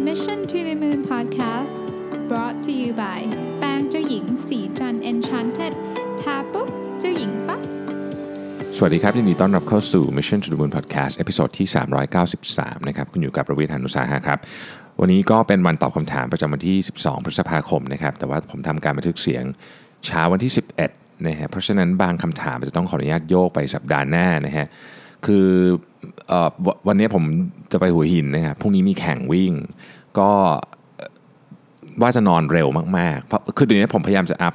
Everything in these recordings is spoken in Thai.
Mission to the Moon Podcast brought to you by แป้งเจ้าหญิงศรีจันทร์ Enchanted ทาปุ๊บเจ้าหญิงปั๊บสวัสดีครับยินดีต้อนรับเข้าสู่ Mission to the Moon Podcast episode ที่ 393 นะครับ คุณอยู่กับผมรวิศ หาญอุตสาหะครับ วันนี้ก็เป็นวันตอบคำถามประจำวันที่ 12 พฤษภาคมนะครับ แต่ว่าผมทำการบันทึกเสียงเช้าวันที่ 11นะฮะเพราะฉะนั้นบางคำถามจะต้องขออนุญาตโยกไปสัปดาห์หน้านะฮะคือ วันนี้ผมจะไปหัวหินนะครับพรุ่งนี้มีแข่งวิ่ง ก็ว่าจะนอนเร็วมากๆ เพราะคือเดี๋ยวนี้ผมพยายามจะอัพ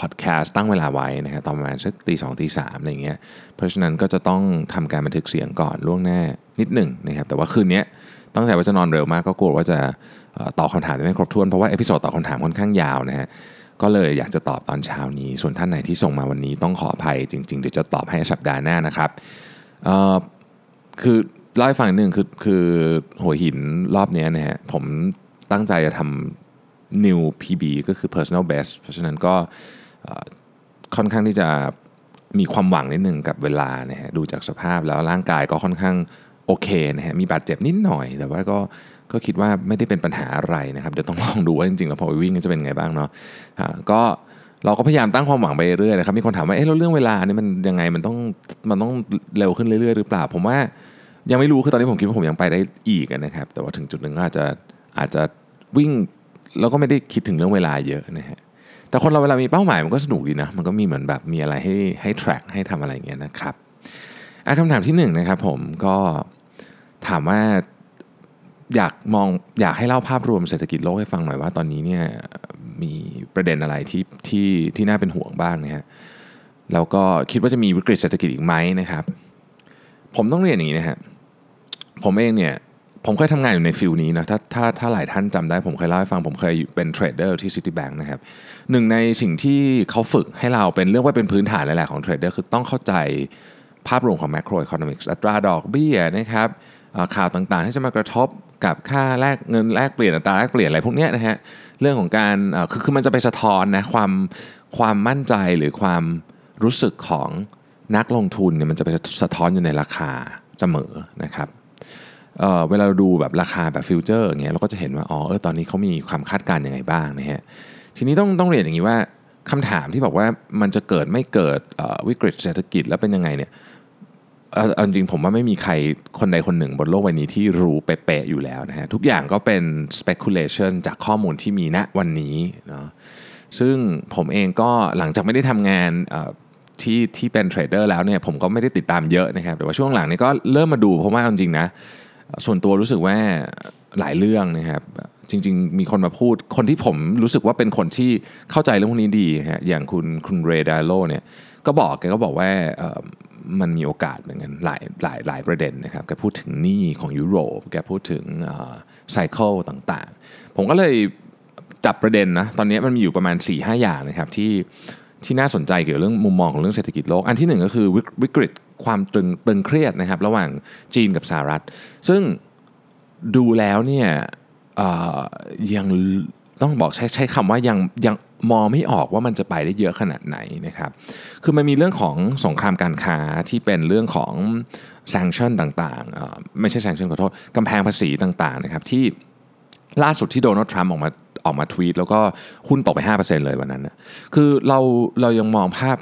พอดแคสต์ตั้งเวลาไว้นะฮะตอนประมาณสักตีสองตีสามอะไรเงี้ยเพราะฉะนั้นก็จะต้องทำการบันทึกเสียงก่อนล่วงหน้านิดหนึ่งนะครับแต่ว่าคืนนี้ตั้งใจว่าจะนอนเร็วมากก็กลัวว่าจะตอบคำถามไม่ครบถ้วนเพราะว่า episode ตอบคำถามค่อนข้างยาวนะฮะก็เลยอยากจะตอบตอนเช้านี้ ส่วนท่านไหนที่ส่งมาวันนี้ต้องขออภัยจริงๆเดี๋ยวจะตอบให้สัปดาห์หน้านะครับ คือเล่าให้ฟังนิดนึงคือคือหัวหินรอบนี้นะฮะผมตั้งใจจะทำ new PB ก็คือ personal best เพราะฉะนั้นก็ค่อนข้างที่จะมีความหวังนิดหนึ่งกับเวลานะฮะดูจากสภาพแล้วร่างกายก็ค่อนข้างโอเคนะฮะมีบาดเจ็บนิดหน่อย แต่ว่าก็ก็คิดว่าไม่ได้เป็นปัญหาอะไรนะครับ เดี๋ยวต้องลองดูว่าจริงๆ แล้วพอไปวิ่งจะเป็นไงบ้างเนาะก็ เราก็พยายามตั้งความหวังไปเรื่อยๆนะครับมีคนถามว่าเอ๊ะแล้วเรื่องเวลานี่มันยังไงมันต้องมันต้องเร็วขึ้นเรื่อยๆหรือเปล่า ผมว่ายังไม่รู้คือตอนนี้ผมคิดว่าผมยังไปได้อีกนะครับ แต่ว่าถึงจุดหนึ่งอาจจะอาจจะวิ่งแล้วก็ไม่ได้คิดถึงเรื่องเวลาเยอะนะฮะแต่คนเราเวลามีเป้าหมายมันก็สนุกดีนะมันก็มีเหมือนแบบมีอะไรให้ให้ track ให้ทำอะไรอย่างเงี้ยนะครับอะคำถามที่หนึ่งนะครับผมก็ถามว่าอยากมองอยากให้เล่าภาพรวมเศรษฐกิจโลกให้ฟังหน่อยว่าตอนนี้เนี่ย มีประเด็นอะไรที่ที่ที่น่าเป็นห่วงบ้างนะฮะแล้วก็คิดว่าจะมีวิกฤตเศรษฐกิจอีกไหมนะครับ ผมต้องเรียนอย่างนี้นะฮะผมเองเนี่ยผมเคยทำงานอยู่ใน field นี้นะถ้าถ้าถ้าหลายท่านจำได้ผมเคยเล่าให้ฟังผมเคยเป็นเทรดเดอร์ที่ Citibank นะครับหนึ่งในสิ่งที่เขาฝึกให้เราเป็นเรื่องว่าเป็นพื้นฐานเลยแหละของเทรดเดอร์คือต้องเข้าใจภาพรวมของ macro economics อัตราดอกเบี้ยนะครับข่าวต่างๆ ที่จะมากระทบกับค่าแลกเงินแลกเปลี่ยนอัตราแลกเปลี่ยนอะไรพวกนี้นะฮะ เรื่องของการคือคือมันจะไปสะท้อนนะความความมั่นใจหรือความรู้สึกของนักลงทุนเนี่ยมันจะไปสะท้อนอยู่ในราคาเสมอนะครับเออเวลาเราดูแบบราคาแบบ future อย่างเงี้ยเราก็จะเห็นว่าอ๋อเออตอนนี้เขามีความคาดการณ์ยังไงบ้างนะฮะทีนี้ต้องต้องเรียนอย่างนี้ว่าคำถามที่บอกว่ามันจะเกิดไม่เกิดวิกฤตเศรษฐกิจแล้วเป็นยังไงเนี่ย เอาจริงผมว่าไม่มีใครคนใดคนหนึ่งบนโลกใบนี้ที่รู้เป๊ะๆอยู่แล้วนะฮะทุกอย่างก็เป็น speculation จากข้อมูลที่มีณวันนี้เนาะซึ่งผมเองก็หลังจากไม่ได้ทำงานที่ที่เป็น trader แล้วเนี่ยผมก็ไม่ได้ติดตามเยอะนะครับแต่ว่าช่วงหลังนี้ก็เริ่มมาดูเพราะว่าจริงๆนะส่วนตัวรู้สึกว่าหลายเรื่องนะครับจริง ๆ มีคนมาพูดคนที่ผมรู้สึกว่าเป็นคนที่เข้าใจเรื่องพวกนี้ดีฮะอย่างคุณคุณ Ray Dalio เนี่ยก็บอกแกก็บอกว่า มันมีโอกาสเหมือนกันหลายหลายหลายประเด็นนะครับแกพูดถึงหนี้ของยุโรปแกพูดถึงไซเคิลต่างๆ ผมก็เลยจับประเด็นนะตอนนี้มันมีอยู่ประมาณ 4-5หอย่างนะครับที่ที่น่าสนใจเกี่ยวกับเรื่องมุมมองของเรื่องเศรษฐกิจโลก อันที่หนึ่งก็คือวิกฤตความตึงตึงเครียดนะครับระหว่างจีนกับสหรัฐ ซึ่งดูแล้วเนี่ยยังต้องบอกใช้ใช้คำว่ายังยัง มองไม่ออกว่ามันจะไปได้เยอะขนาดไหนนะครับ คือมันมีเรื่องของสงครามการค้าที่เป็นเรื่องของ sanction ต่างๆ ไม่ใช่ sanction ขอโทษกำแพงภาษีต่างๆนะครับที่ล่าสุดที่โดนัลด์ทรัมป์ออกมาออกมาทวีตแล้วก็หุ้นตกไป 5%เลยวันนั้นนะคือเราเรายังมองภาพ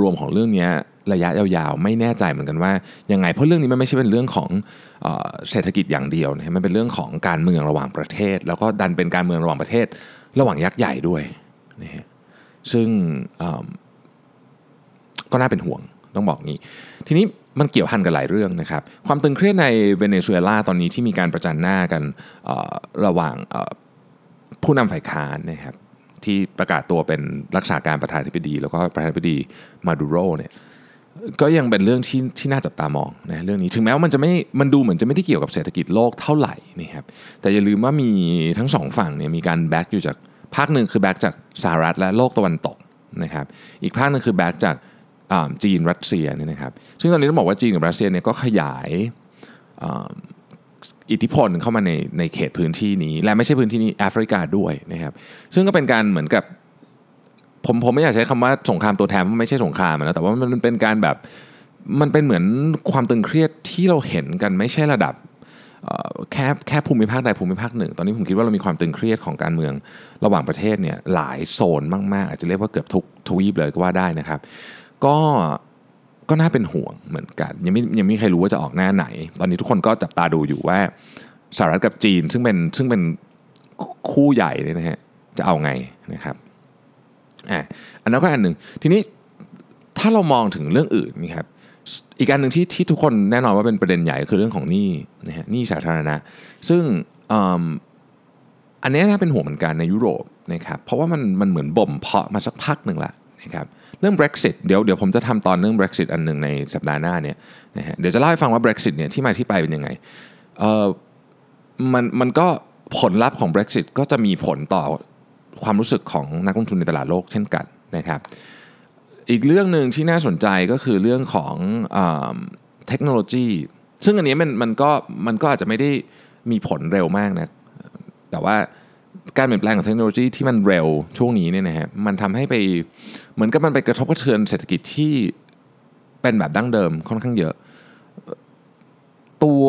รวมๆของเรื่องนี้ระยะยาวๆ ไม่แน่ใจเหมือนกันว่ายังไง เพราะเรื่องนี้มันไม่ใช่เป็นเรื่องของเอเศรษฐกิจอย่างเดียวนะมันเป็นเรื่องของการเมืองระหว่างประเทศ แล้วก็ดันเป็นการเมืองระหว่างประเทศ ระหว่างยักษ์ใหญ่ด้วย นะฮะซึ่งก็น่าเป็นห่วงต้องบอกงี้ ทีนี้มันเกี่ยวพันกับหลายเรื่องนะครับ ความตึงเครียดในเวเนซุเอลาตอนนี้ที่มีการประจันหน้ากันระหว่างผู้นำฝ่ายค้านนะครับที่ประกาศตัวเป็นรักษาการประธานาธิบดี แล้วก็ประธานาธิบดีมาดูโรเนี่ยก็ยังเป็นเรื่องที่ที่น่าจับตามองนะเรื่องนี้ถึงแม้ว่ามันจะไม่มันดูเหมือนจะไม่ได้เกี่ยวกับเศรษฐกิจโลกเท่าไหร่นะครับแต่อย่าลืมว่ามีทั้งสองฝั่งเนี่ยมีการ back อยู่จาก ภาคหนึ่งคือแบ็กจากสหรัฐและโลกตะวันตกนะครับอีกภาคหนึ่งคือแบ็กจากจีนรัสเซียนี่นะครับซึ่งตอนนี้ต้องบอกว่าจีนกับรัสเซียเนี่ยก็ขยายอิทธิพลเข้ามาในในเขตพื้นที่นี้ และไม่ใช่พื้นที่นี้แอฟริกาด้วยนะครับซึ่งก็เป็นการเหมือนกับผมผมไม่อยากใช้คำว่าสงครามตัวแทนเพราะไม่ใช่สงครามนะแต่ว่ามันเป็นการแบบมันเป็นเหมือนความตึงเครียดที่เราเห็นกันไม่ใช่ระดับ แค่แค่ภูมิภาคใดภูมิภาคหนึ่ง ตอนนี้ผมคิดว่าเรามีความตึงเครียดของการเมืองระหว่างประเทศเนี่ยหลายโซนมาก ๆ อาจจะเรียกว่าเกือบทุกทวีปเลยก็ว่าได้นะครับ ก็ก็น่าเป็นห่วงเหมือนกัน ยังไม่ยังไม่ใครรู้ว่าจะออกหน้าไหน ตอนนี้ทุกคนก็จับตาดูอยู่ว่าสหรัฐกับจีนซึ่งเป็นซึ่งเป็นคู่ใหญ่เนี่ยนะฮะจะเอาไงนะครับอะอันนั้นก็อันหนึ่งทีนี้ถ้าเรามองถึงเรื่องอื่นนี่ครับ อีกอันหนึ่งที่ที่ทุกคนแน่นอนว่าเป็นประเด็นใหญ่คือเรื่องของหนี้นะฮะหนี้สาธารณะ ซึ่งอ,อันนี้น่าเป็นห่วงเหมือนกันในยุโรปนะครับเพราะว่ามันมันเหมือนบ่มเพาะมาสักพักหนึ่งละนะครับเรื่อง Brexit เดี๋ยวเดี๋ยวผมจะทำตอนเรื่อง Brexit อันหนึ่งในสัปดาห์หน้าเนี่ยนะฮะเดี๋ยวจะเล่าให้ฟังว่า Brexit เนี่ยที่มาที่ไปเป็นยังไงเออมันมันก็ผลลัพธ์ของ Brexit ก็จะมีผลต่อความรู้สึกของนักลงทุนในตลาดโลกเช่นกันนะครับ อีกเรื่องหนึ่งที่น่าสนใจก็คือเรื่องของเทคโนโลยี ซึ่งอันนี้มันมันก็มันก็อาจจะไม่ได้มีผลเร็วมากนะ แต่ว่าการเปลี่ยนแปลงของเทคโนโลยีที่มันเร็วช่วงนี้เนี่ยนะฮะ มันทำให้ไปเหมือนกับมันไปกระทบกระเทือนเศรษฐกิจที่เป็นแบบดั้งเดิมค่อนข้างเยอะ ตัว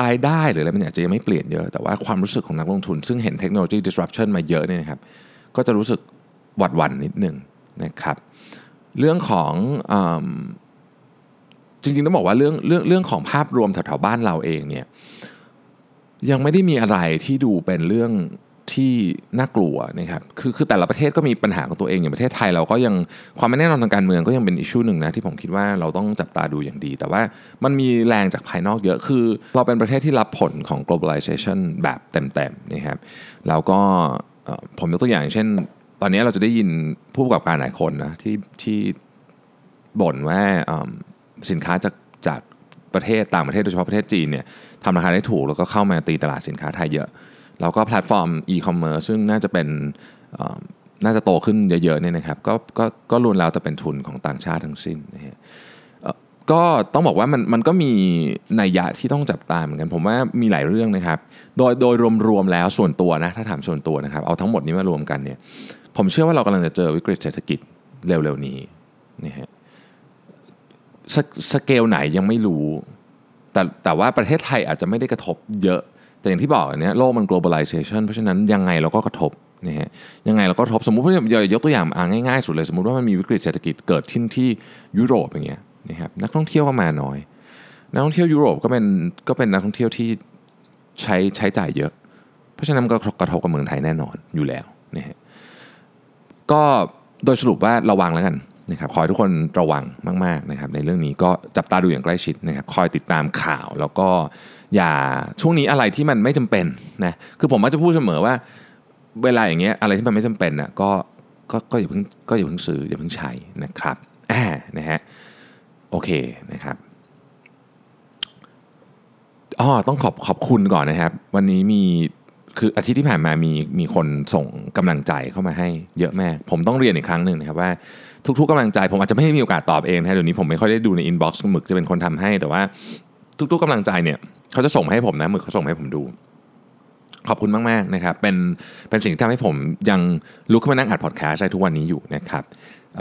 รายได้หรืออะไรมันอาจจะยังไม่เปลี่ยนเยอะ แต่ว่าความรู้สึกของนักลงทุน ซึ่งเห็นเทคโนโลยี disruption มาเยอะเนี่ยนะครับ ก็จะรู้สึกหวัดหวั่นนิดหนึ่งนะครับ เรื่องของอจริงๆต้องบอกว่าเรื่องเรื่องเรื่องของภาพรวมแถวๆบ้านเราเองเนี่ยยังไม่ได้มีอะไรที่ดูเป็นเรื่องที่น่ากลัวนะครับคือคือแต่ละประเทศก็มีปัญหาของตัวเองอย่างประเทศไทยเราก็ยังความไม่แน่นอนทางการเมืองก็ยังเป็นอิชชูหนึ่งนะที่ผมคิดว่าเราต้องจับตาดูอย่างดี แต่ว่ามันมีแรงจากภายนอกเยอะคือ เราเป็นประเทศที่รับผลของ globalization แบบเต็มๆนะครับแล้วก็ผมยกตัวอย่างเช่น ตอนนี้เราจะได้ยินผู้ประกอบการหลายคนนะที่ที่บ่นว่าสินค้าจากจากประเทศต่างประเทศโดยเฉพาะประเทศจีนเนี่ยทำราคาได้ถูกแล้วก็เข้ามาตีตลาดสินค้าไทยเยอะ แล้วก็แพลตฟอร์มอีคอมเมิร์ซซึ่งน่าจะเป็นน่าจะโตขึ้นเยอะๆเนี่ยนะครับก็ก็ก็ล้วนแล้วแต่เป็นทุนของต่างชาติทั้งสิ้นนะฮะ ก็ต้องบอกว่ามันมันก็มีนัยยะที่ต้องจับตาเหมือนกัน ผมว่ามีหลายเรื่องนะครับ โดยโดยรวมๆแล้วส่วนตัวนะถ้าถามส่วนตัวนะครับ เอาทั้งหมดนี้มารวมกันเนี่ยผมเชื่อว่าเรากำลังจะเจอวิกฤตเศรษฐกิจเร็วๆนี้นะฮะสสเกลไหนยังไม่รู้ แต่แต่ว่าประเทศไทยอาจจะไม่ได้กระทบเยอะ แต่อย่างที่บอกเนี้ยโลกมัน globalization เพราะฉะนั้นยังไงเราก็กระทบนะฮะยังไงเราก็กระทบสมมุติว่ายกตัวอย่างอ่าง่ายๆสุดเลย สมมุติว่ามันมีวิกฤตเศรษฐกิจเกิดขึ้นที่ยุโรปอย่างเงี้ย นะครับนักท่องเที่ยวก็มาน้อย นักท่องเที่ยวยุโรปก็เป็นก็เป็นนักท่องเที่ยวที่ใช้ใช้จ่ายเยอะ เพราะฉะนั้นก็กระทบกับเมืองไทยแน่นอนอยู่แล้วนะฮะก็โดยสรุปว่าระวังแล้วกันนะครับขอให้ทุกคนระวังมากๆนะครับในเรื่องนี้ก็จับตาดูอย่างใกล้ชิดนะครับคอยติดตามข่าวแล้วก็อย่าช่วงนี้อะไรที่มันไม่จำเป็นนะคือผมมักจะพูดเสมอว่าเวลาอย่างเงี้ยอะไรที่มันไม่จำเป็นน่ะก็ก็ก็อย่าเพิ่งก็อย่าเพิ่งซื้ออย่าเพิ่งใช้นะครับอ่านะฮะ โอเคนะครับอ๋อต้องขอบขอบคุณก่อนนะครับ วันนี้มีคืออาทิตย์ที่ผ่านมามีมีคนส่งกำลังใจเข้ามาให้เยอะแม่ผมต้องเรียนอีกครั้งหนึ่งนะครับว่าทุกๆกำลังใจ ผมอาจจะไม่ได้มีโอกาสตอบเองนะเดี๋ยวนี้ผมไม่ค่อยได้ดูในอินบ็อกซ์หมึกจะเป็นคนทำให้ แต่ว่าทุกๆกำลังใจเนี่ยเขาจะส่งมาให้ผมนะหมึกเขาส่งมาให้ผมดู ขอบคุณมากๆนะครับเป็นเป็นสิ่งที่ทำให้ผมยังลุกขึ้นมานั่งอัดพอดแคสต์ได้ทุกวันนี้อยู่นะครับเ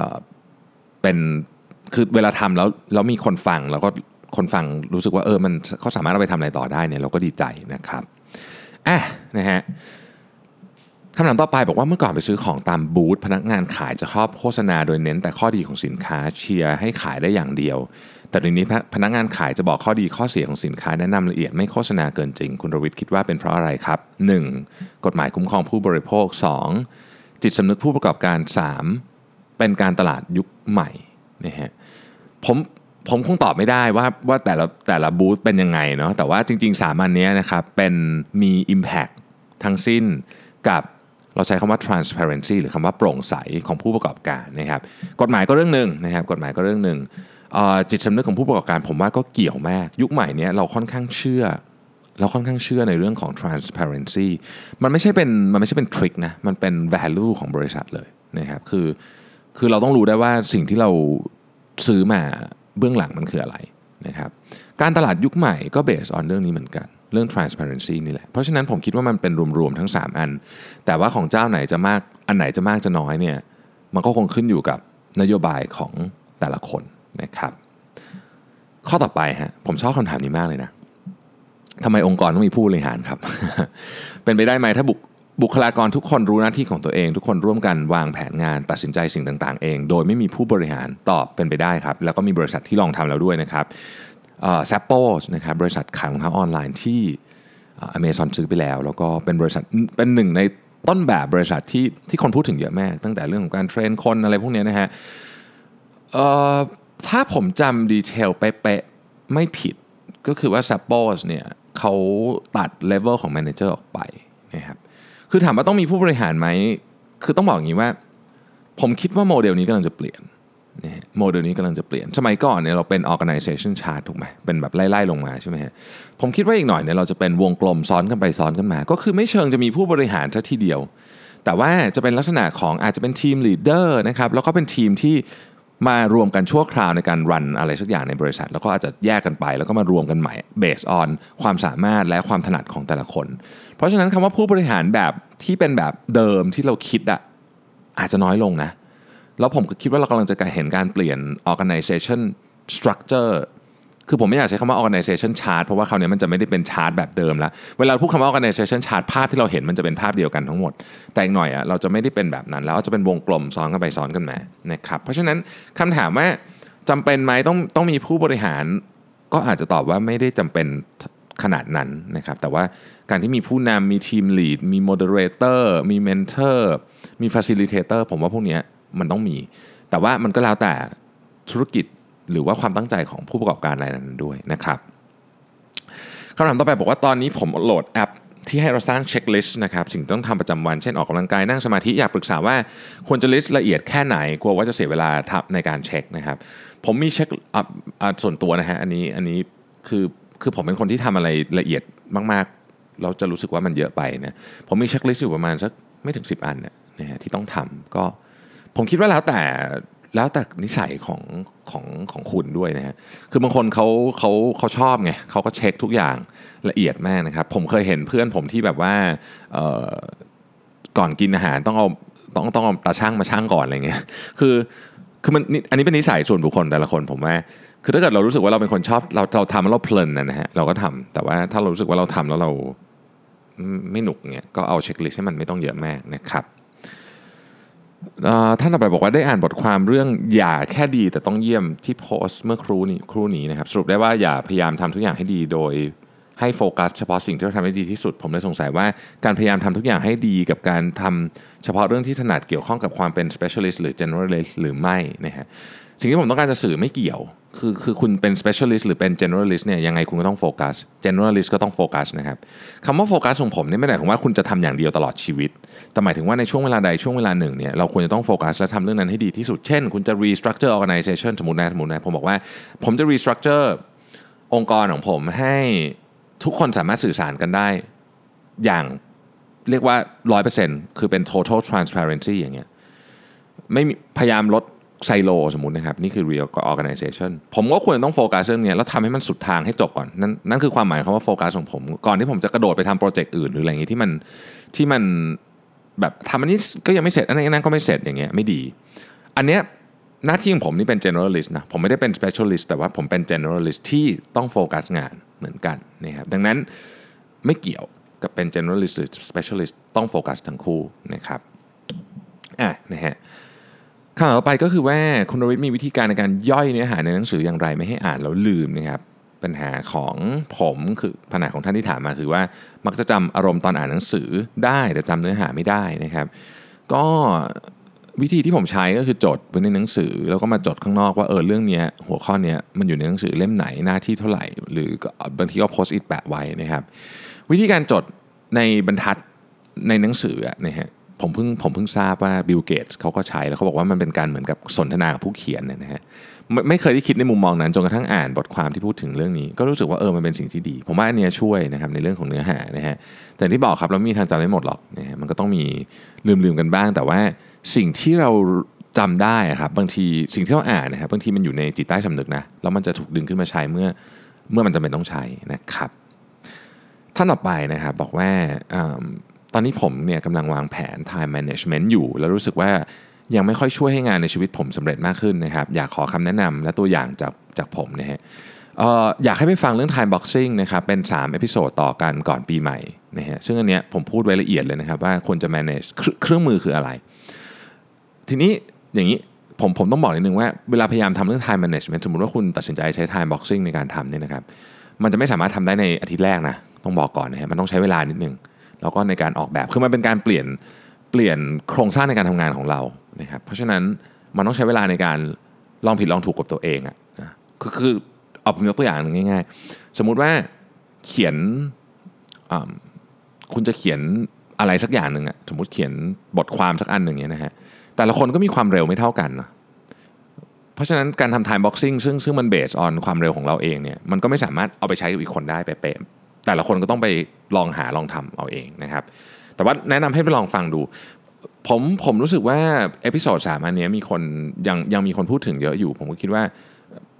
เป็น คือเวลาทำแล้วแล้วมีคนฟังแล้วก็คนฟังรู้สึกว่าเออมันเขาสามารถเอาไปทำอะไรต่อได้เนี่ยเราก็ดีใจนะครับอะนะฮะคำถามต่อไปบอกว่าเมื่อก่อนไปซื้อของตามบูธพนักงานขายจะชอบโฆษณาโดยเน้นแต่ข้อดีของสินค้าเชียร์ให้ขายได้อย่างเดียว แต่เดี๋ยวนี้พนักงานขายจะบอกข้อดีข้อเสียของสินค้าแนะนำละเอียดไม่โฆษณาเกินจริง คุณรวิทย์คิดว่าเป็นเพราะอะไรครับ 1. กฎหมายคุ้มครองผู้บริโภค 2. จิตสำนึกผู้ประกอบการ 3. เป็นการตลาดยุคใหม่ นะฮะผมผมคงตอบไม่ได้ว่าว่าแต่ละแต่ละบูธเป็นยังไงเนาะแต่ว่าจริงๆ3อันนี้นะครับเป็นมี Impact ทั้งสิ้นกับเราใช้คำว่า transparency หรือคำว่าโปร่งใสของผู้ประกอบการนะครับกฎหมายก็เรื่องหนึ่งนะครับกฎหมายก็เรื่องหนึ่งจิตสำนึกของผู้ประกอบการผมว่าก็เกี่ยวมาก ยุคใหม่นี้เราค่อนข้างเชื่อ เราค่อนข้างเชื่อในเรื่องของ transparency มันไม่ใช่เป็นมันไม่ใช่เป็นทริคนะมันเป็น value ของบริษัทเลยนะครับคือ คือเราต้องรู้ได้ว่าสิ่งที่เราซื้อมาเบื้องหลังมันคืออะไรนะครับการตลาดยุคใหม่ก็ based on เรื่องนี้เหมือนกัน เรื่อง transparency นี่แหละ เพราะฉะนั้นผมคิดว่ามันเป็นรวมๆทั้ง 3 อัน แต่ว่าของเจ้าไหนจะมากอันไหนจะมากจะน้อยเนี่ยมันก็คงขึ้นอยู่กับนโยบายของแต่ละคนนะครับข้อต่อไปฮะผมชอบคำถามนี้มากเลยนะทำไมองค์กรต้องมีผู้บริหารครับ เป็นไปได้ไหมถ้าบุค บุคลากรทุกคนรู้หน้าที่ของตัวเอง ทุกคนร่วมกันวางแผนงานตัดสินใจสิ่งต่าง ๆ เอง โดยไม่มีผู้บริหารตอบเป็นไปได้ครับ แล้วก็มีบริษัทที่ลองทำแล้วด้วยนะครับแซปโปสนะครับบริษัทขายรองเท้าออนไลน์ที่อเมซอนซื้อไปแล้ว แล้วก็เป็นบริษัทเป็นหนึ่งในต้นแบบบริษัทที่ที่คนพูดถึงเยอะมากตั้งแต่เรื่องของการเทรนคนอะไรพวกนี้นะฮะถ้าผมจำ detail เป๊ะๆไม่ผิดก็คือว่า s a p p o s เนี่ยเขาตัดเลเวลของ manager ออกไปนะครับ คือถามว่าต้องมีผู้บริหารไหม คือต้องบอกอย่างนี้ว่า ผมคิดว่าโมเดลนี้กำลังจะเปลี่ยนโมเดลนี้กำลังจะเปลี่ยน สมัยก่อนเนี่ยเราเป็น organization chart ถูกไหม เป็นแบบไล่ๆลงมาใช่ไหมฮะ ผมคิดว่าอีกหน่อยเนี่ยเราจะเป็นวงกลมซ้อนกันไปซ้อนกันมา ก็คือไม่เชิงจะมีผู้บริหารซะทีเดียว แต่ว่าจะเป็นลักษณะของอาจจะเป็น team leader นะครับ แล้วก็เป็นทีมที่ มารวมกันชั่วคราวในการรันอะไรสักอย่างในบริษัท แล้วก็อาจจะแยกกันไป แล้วก็มารวมกันใหม่เบสออนความสามารถและความถนัดของแต่ละคน เพราะฉะนั้นคำว่าผู้บริหารแบบที่เป็นแบบเดิมที่เราคิดอะอาจจะน้อยลงนะ แล้วผมก็คิดว่าเรากำลังจะเห็นการเปลี่ยน organization structure คือผมไม่อยากใช้คำว่า organization chart เพราะว่าคราวนี้มันจะไม่ได้เป็นชาร์ตแบบเดิมแล้วเวลาพูดคำว่า organization chart ภาพที่เราเห็นมันจะเป็นภาพเดียวกันทั้งหมด แต่อีกหน่อยอะเราจะไม่ได้เป็นแบบนั้น แล้วจะเป็นวงกลมซ้อนกันไปซ้อนกันมานะครับเพราะฉะนั้นคำถามว่าจำเป็นไหมต้องต้องมีผู้บริหาร ก็อาจจะตอบว่าไม่ได้จำเป็นขนาดนั้นนะครับแต่ว่าการที่มีผู้นำมี team lead มี moderator มี mentor มี facilitator ผมว่าพวกนี้มันต้องมี แต่ว่ามันก็แล้วแต่ธุรกิจ หรือว่าความตั้งใจของผู้ประกอบการรายนั้นด้วยนะครับคำถามต่อไปบอกว่าตอนนี้ผมโหลดแอปที่ให้เราสร้าง checklist นะครับสิ่งต้องทำประจำวันเช่นออกกำลังกายนั่งสมาธิอยากปรึกษาว่าควรจะ list ละเอียดแค่ไหนกลัวว่าจะเสียเวลาในการเช็คนะครับ ผมมีเช็คส่วนตัวนะฮะอันนี้อันนี้คือคือผมเป็นคนที่ทำอะไรละเอียดมากๆ เราจะรู้สึกว่ามันเยอะไปนะผมมี checklist อยู่ประมาณสักไม่ถึง 10 อันเนี่ยนะฮะที่ต้องทำก็ผมคิดว่าแล้วแต่ แล้วแต่นิสัยของของของคุณด้วยนะฮะคือบางคนเขาเขาเขาชอบไงเขาก็เช็คทุกอย่างละเอียดมากนะครับ ผมเคยเห็นเพื่อนผมที่แบบว่าก่อนกินอาหารต้องเอาต้องต้องเอาตาช่างมาช่างก่อนอะไรเงี้ยคือคือมันอันนี้เป็นนิสัยส่วนบุคคลแต่ละคนผมว่าคือถ้าเกิดเรารู้สึกว่าเราเป็นคนชอบเราเราทำแล้วเราเพลินนะฮะเราก็ทำแต่ว่าถ้าเรารู้สึกว่าเราทำแล้วเราไม่หนุกเงี้ยก็เอาเช็คลิสต์ให้มันไม่ต้องเยอะมากนะครับ ท่านต่อไปบอกว่าได้อ่านบทความเรื่องอย่าแค่ดีแต่ต้องเยี่ยมที่โพสต์เมื่อครูนี้ครูนี้นะครับ สรุปได้ว่าอย่าพยายามทำทุกอย่างให้ดีโดยให้โฟกัสเฉพาะสิ่งที่เราทำได้ดีที่สุด ผมเลยสงสัยว่าการพยายามทำทุกอย่างให้ดีกับการทำเฉพาะเรื่องที่ถนัดเกี่ยวข้องกับความเป็น specialist หรือ generalist หรือไม่นะฮะ สิ่งที่ผมต้องการจะสื่อไม่เกี่ยว คือคือคุณเป็น specialist หรือเป็น generalist เนี่ยยังไงคุณก็ต้องโฟกัส generalist ก็ต้องโฟกัสนะครับคำว่าโฟกัสของผมนี่ไม่ได้หมายถึงว่าคุณจะทำอย่างเดียวตลอดชีวิต แต่หมายถึงว่าในช่วงเวลาใดช่วงเวลาหนึ่งเนี่ยเราควรจะต้องโฟกัสและทำเรื่องนั้นให้ดีที่สุด เช่น คุณจะ restructure organization สมมตินะสมมตินะผมบอกว่า ผมจะ restructure องค์กรของผมให้ทุกคนสามารถสื่อสารกันได้อย่างเรียกว่า 100%คือเป็น total transparency อย่างเงี้ยไม่พยายามลด ไซโลสมมตินะครับ นี่คือ real organization ผมก็ควรต้องโฟกัสเรื่องนี้แล้วทำให้มันสุดทางให้จบก่อน นั่นนั่นคือความหมายคำว่าโฟกัสของผม ก่อนที่ผมจะกระโดดไปทำโปรเจกต์อื่นหรืออะไรอย่างนี้ที่มันที่มันแบบทำอันนี้ก็ยังไม่เสร็จอันนี้นั่นก็ไม่เสร็จอย่างเงี้ยไม่ดี อันเนี้ยหน้าที่ของผมนี่เป็น generalist นะผมไม่ได้เป็น specialist แต่ว่าผมเป็น generalist ที่ต้องโฟกัสงานเหมือนกันนะครับดังนั้นไม่เกี่ยวกับเป็น generalist หรือ specialist ต้องโฟกัสทั้งคู่นะครับอะนะฮะ ข่าวต่อไปก็คือว่าคุณนวิทมีวิธีการในการย่อยเนื้อหาในหนังสืออย่างไรไม่ให้อ่านแล้วลืมนะครับปัญหาของผมคือปัญหาของท่านที่ถามมาคือว่า มักจะจำอารมณ์ตอนอ่านหนังสือได้แต่จำเนื้อหาไม่ได้นะครับ ก็วิธีที่ผมใช้ก็คือจดไว้ในหนังสือ แล้วก็มาจดข้างนอกว่าเออเรื่องนี้หัวข้อนี้มันอยู่ในหนังสือเล่มไหนหน้าที่เท่าไหร่ หรือบางทีก็โพสต์อิทแปะไว้นะครับ วิธีการจดในบรรทัดในหนังสือนะฮะ ผมเพิ่งผมเพิ่งทราบว่าบิลเกตส์เขาก็ใช้แล้วเขาบอกว่ามันเป็นการเหมือนกับสนทนากับผู้เขียนเนี่ยนะฮะไม่ไม่เคยได้คิดในมุมมองนั้นจนกระทั่งอ่านบทความที่พูดถึงเรื่องนี้ ก็รู้สึกว่าเออมันเป็นสิ่งที่ดี ผมว่าอันนี้ช่วยนะครับในเรื่องของเนื้อหานะฮะแต่ที่บอกครับเรามีทางจำได้หมดหรอกนะฮะมันก็ต้องมีลืมลืมกันบ้าง แต่ว่าสิ่งที่เราจำได้ครับบางทีสิ่งที่เราอ่านนะครับบางทีมันอยู่ในจิตใต้สำนึกนะแล้วมันจะถูกดึงขึ้นมาใช้เมื่อเมื่อมันจำเป็นต้องใช้นะครับท่านต่อไปนะครับบอกว่า ตอนนี้ผมเนี่ยกำลังวางแผน time management อยู่ แล้วรู้สึกว่ายังไม่ค่อยช่วยให้งานในชีวิตผมสำเร็จมากขึ้นนะครับ อยากขอคำแนะนำและตัวอย่างจากจากผมนะฮะอยากให้ไปฟังเรื่อง time boxing นะครับเป็น 3 episode ต่อกันก่อนปีใหม่นะฮะซึ่งอันเนี้ยผมพูดไว้ละเอียดเลยนะครับ ว่าควรจะ manage เครื่องเครื่องมือคืออะไร ทีนี้อย่างนี้ผมผมต้องบอกนิดนึงว่าเวลาพยายามทำเรื่อง time management สมมติว่าคุณตัดสินใจใช้ time boxing ในการทำเนี่ยนะครับ มันจะไม่สามารถทำได้ในอาทิตย์แรกนะต้องบอกก่อนนะฮะมันต้องใช้เวลานิดนึง แล้วก็ในการออกแบบคือมันเป็นการเปลี่ยนเปลี่ยนโครงสร้างในการทำงานของเรานะครับเพราะฉะนั้นมันต้องใช้เวลาในการลองผิดลองถูกกับตัวเองอะนะคือคือเอาผมยกตัวอย่างง่าย ๆ สมมุติว่าเขียนคุณจะเขียนอะไรสักอย่างหนึ่งอะสมมติเขียนบทความสักอันหนึ่งเนี่ยนะฮะแต่ละคนก็มีความเร็วไม่เท่ากันนะเพราะฉะนั้นการทำ time boxing ซึ่งซึ่งมันเบสออนความเร็วของเราเองเนี่ยมันก็ไม่สามารถเอาไปใช้กับอีกคนได้เป๊ะ แต่ละคนก็ต้องไปลองหาลองทำเอาเองนะครับ แต่ว่าแนะนำให้ไปลองฟังดู ผมผมรู้สึกว่า episode สามอันนี้มีคนยังยังมีคนพูดถึงเยอะอยู่ ผมก็คิดว่า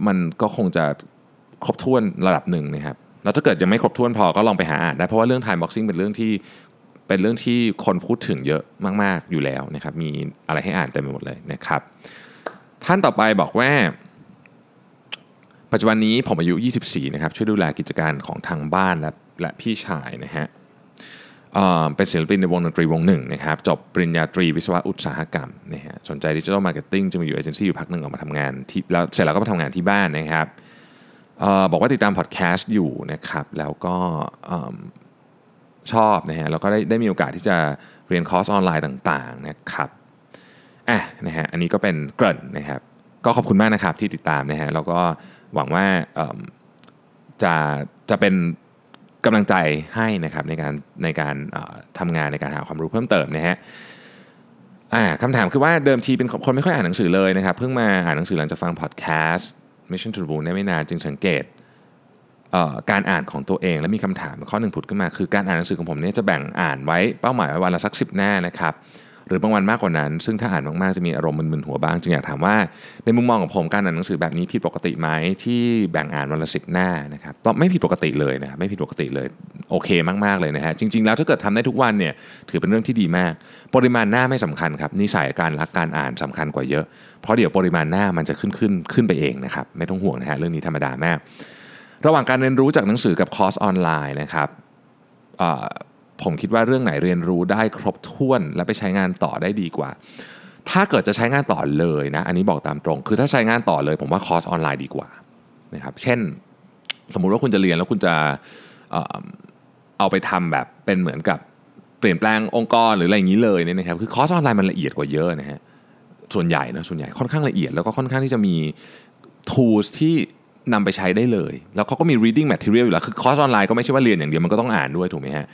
มันก็คงจะครบถ้วนระดับหนึ่งนะครับแล้วถ้าเกิดยังไม่ครบถ้วนพอก็ลองไปหาอ่านได้เพราะว่าเรื่อง time boxing เป็นเรื่องที่เป็นเรื่องที่คนพูดถึงเยอะมาก ๆอยู่แล้วนะครับมีอะไรให้อ่านเต็มไปหมดเลยนะครับ ท่านต่อไปบอกว่า ปัจจุบันนี้ผมอายุ 24 นะครับ ช่วยดูแลกิจการของทางบ้านและและพี่ชายนะฮะเป็นศิลปินในวงดนตรีวงหนึ่งนะครับ จบปริญญาตรีวิศวะอุตสาหกรรมนะฮะสนใจ digital marketing จะมาอยู่เอเจนซี่อยู่พักหนึ่งออกมาทำงานที่แล้วเสร็จแล้วก็มาทำงานที่บ้านนะครับออบอกว่าติดตามพอดแคสต์อยู่นะครับ แล้วก็ชอบนะฮะแล้วก็ได้ได้มีโอกาสที่จะเรียนคอร์สออนไลน์ต่างๆนะครับอะนะฮะอันนี้ก็เป็นเกริ่นนะครับ ก็ขอบคุณมากนะครับที่ติดตามนะฮะแล้วก็ หวังว่าจะจะเป็นกำลังใจให้นะครับในการในการทำงานในการหาความรู้เพิ่มเติมนะฮะคำถามคือว่าเดิมทีเป็นคนไม่ค่อยอ่านหนังสือเลยนะครับ เพิ่งมาอ่านหนังสือหลังจากฟังพอดแคสต์ Mission to the Moon ได้ไม่นานจึงสังเกตเการอ่านของตัวเอง และมีคำถามข้อหนึ่งผุดขึ้นมา คือการอ่านหนังสือของผมเนี่ยจะแบ่งอ่านไว้เป้าหมายไว้วันละสักสิบหน้านะครับ รือบางวันมากกว่านั้น ซึ่งถ้าอ่านมากๆจะมีอารมณ์มึนๆหัวบ้าง จึงอยากถามว่าในมุมมองของผมการอ่านหนังสือแบบนี้ผิดปกติไหมที่แบ่งอ่านวันละสิบหน้านะครับก็ไม่ผิดปกติเลยนะไม่ผิดปกติเลยโอเคมากๆเลยนะฮะจริง ๆ แล้วถ้าเกิดทำได้ทุกวันเนี่ยถือเป็นเรื่องที่ดีมาก ปริมาณหน้าไม่สำคัญครับนิสัยการรักการอ่านสำคัญกว่าเยอะ เพราะเดี๋ยวปริมาณหน้ามันจะขึ้นขึ้นขึ้นไปเองนะครับไม่ต้องห่วงนะฮะเรื่องนี้ธรรมดามาก ระหว่างการเรียนรู้จากหนังสือกับคอร์สออนไลน์นะครับ ผมคิดว่าเรื่องไหนเรียนรู้ได้ครบถ้วนและไปใช้งานต่อได้ดีกว่า ถ้าเกิดจะใช้งานต่อเลยนะ อันนี้บอกตามตรง คือถ้าใช้งานต่อเลย ผมว่าคอร์สออนไลน์ดีกว่านะครับ เช่น สมมุติว่าคุณจะเรียนแล้วคุณจะเอาไปทำแบบเป็นเหมือนกับเปลี่ยนแปลงองค์กรหรืออะไรอย่างนี้เลยเนี่ยนะครับ คือคอร์สออนไลน์มันละเอียดกว่าเยอะนะฮะ ส่วนใหญ่นะส่วนใหญ่ค่อนข้างละเอียดแล้วก็ค่อนข้างที่จะมี tools ที่นำไปใช้ได้เลย แล้วเขาก็มี reading material อยู่แล้ว คือคอร์สออนไลน์ก็ไม่ใช่ว่าเรียนอย่างเดียว มันก็ต้องอ่านด้วยถูกไหมฮะ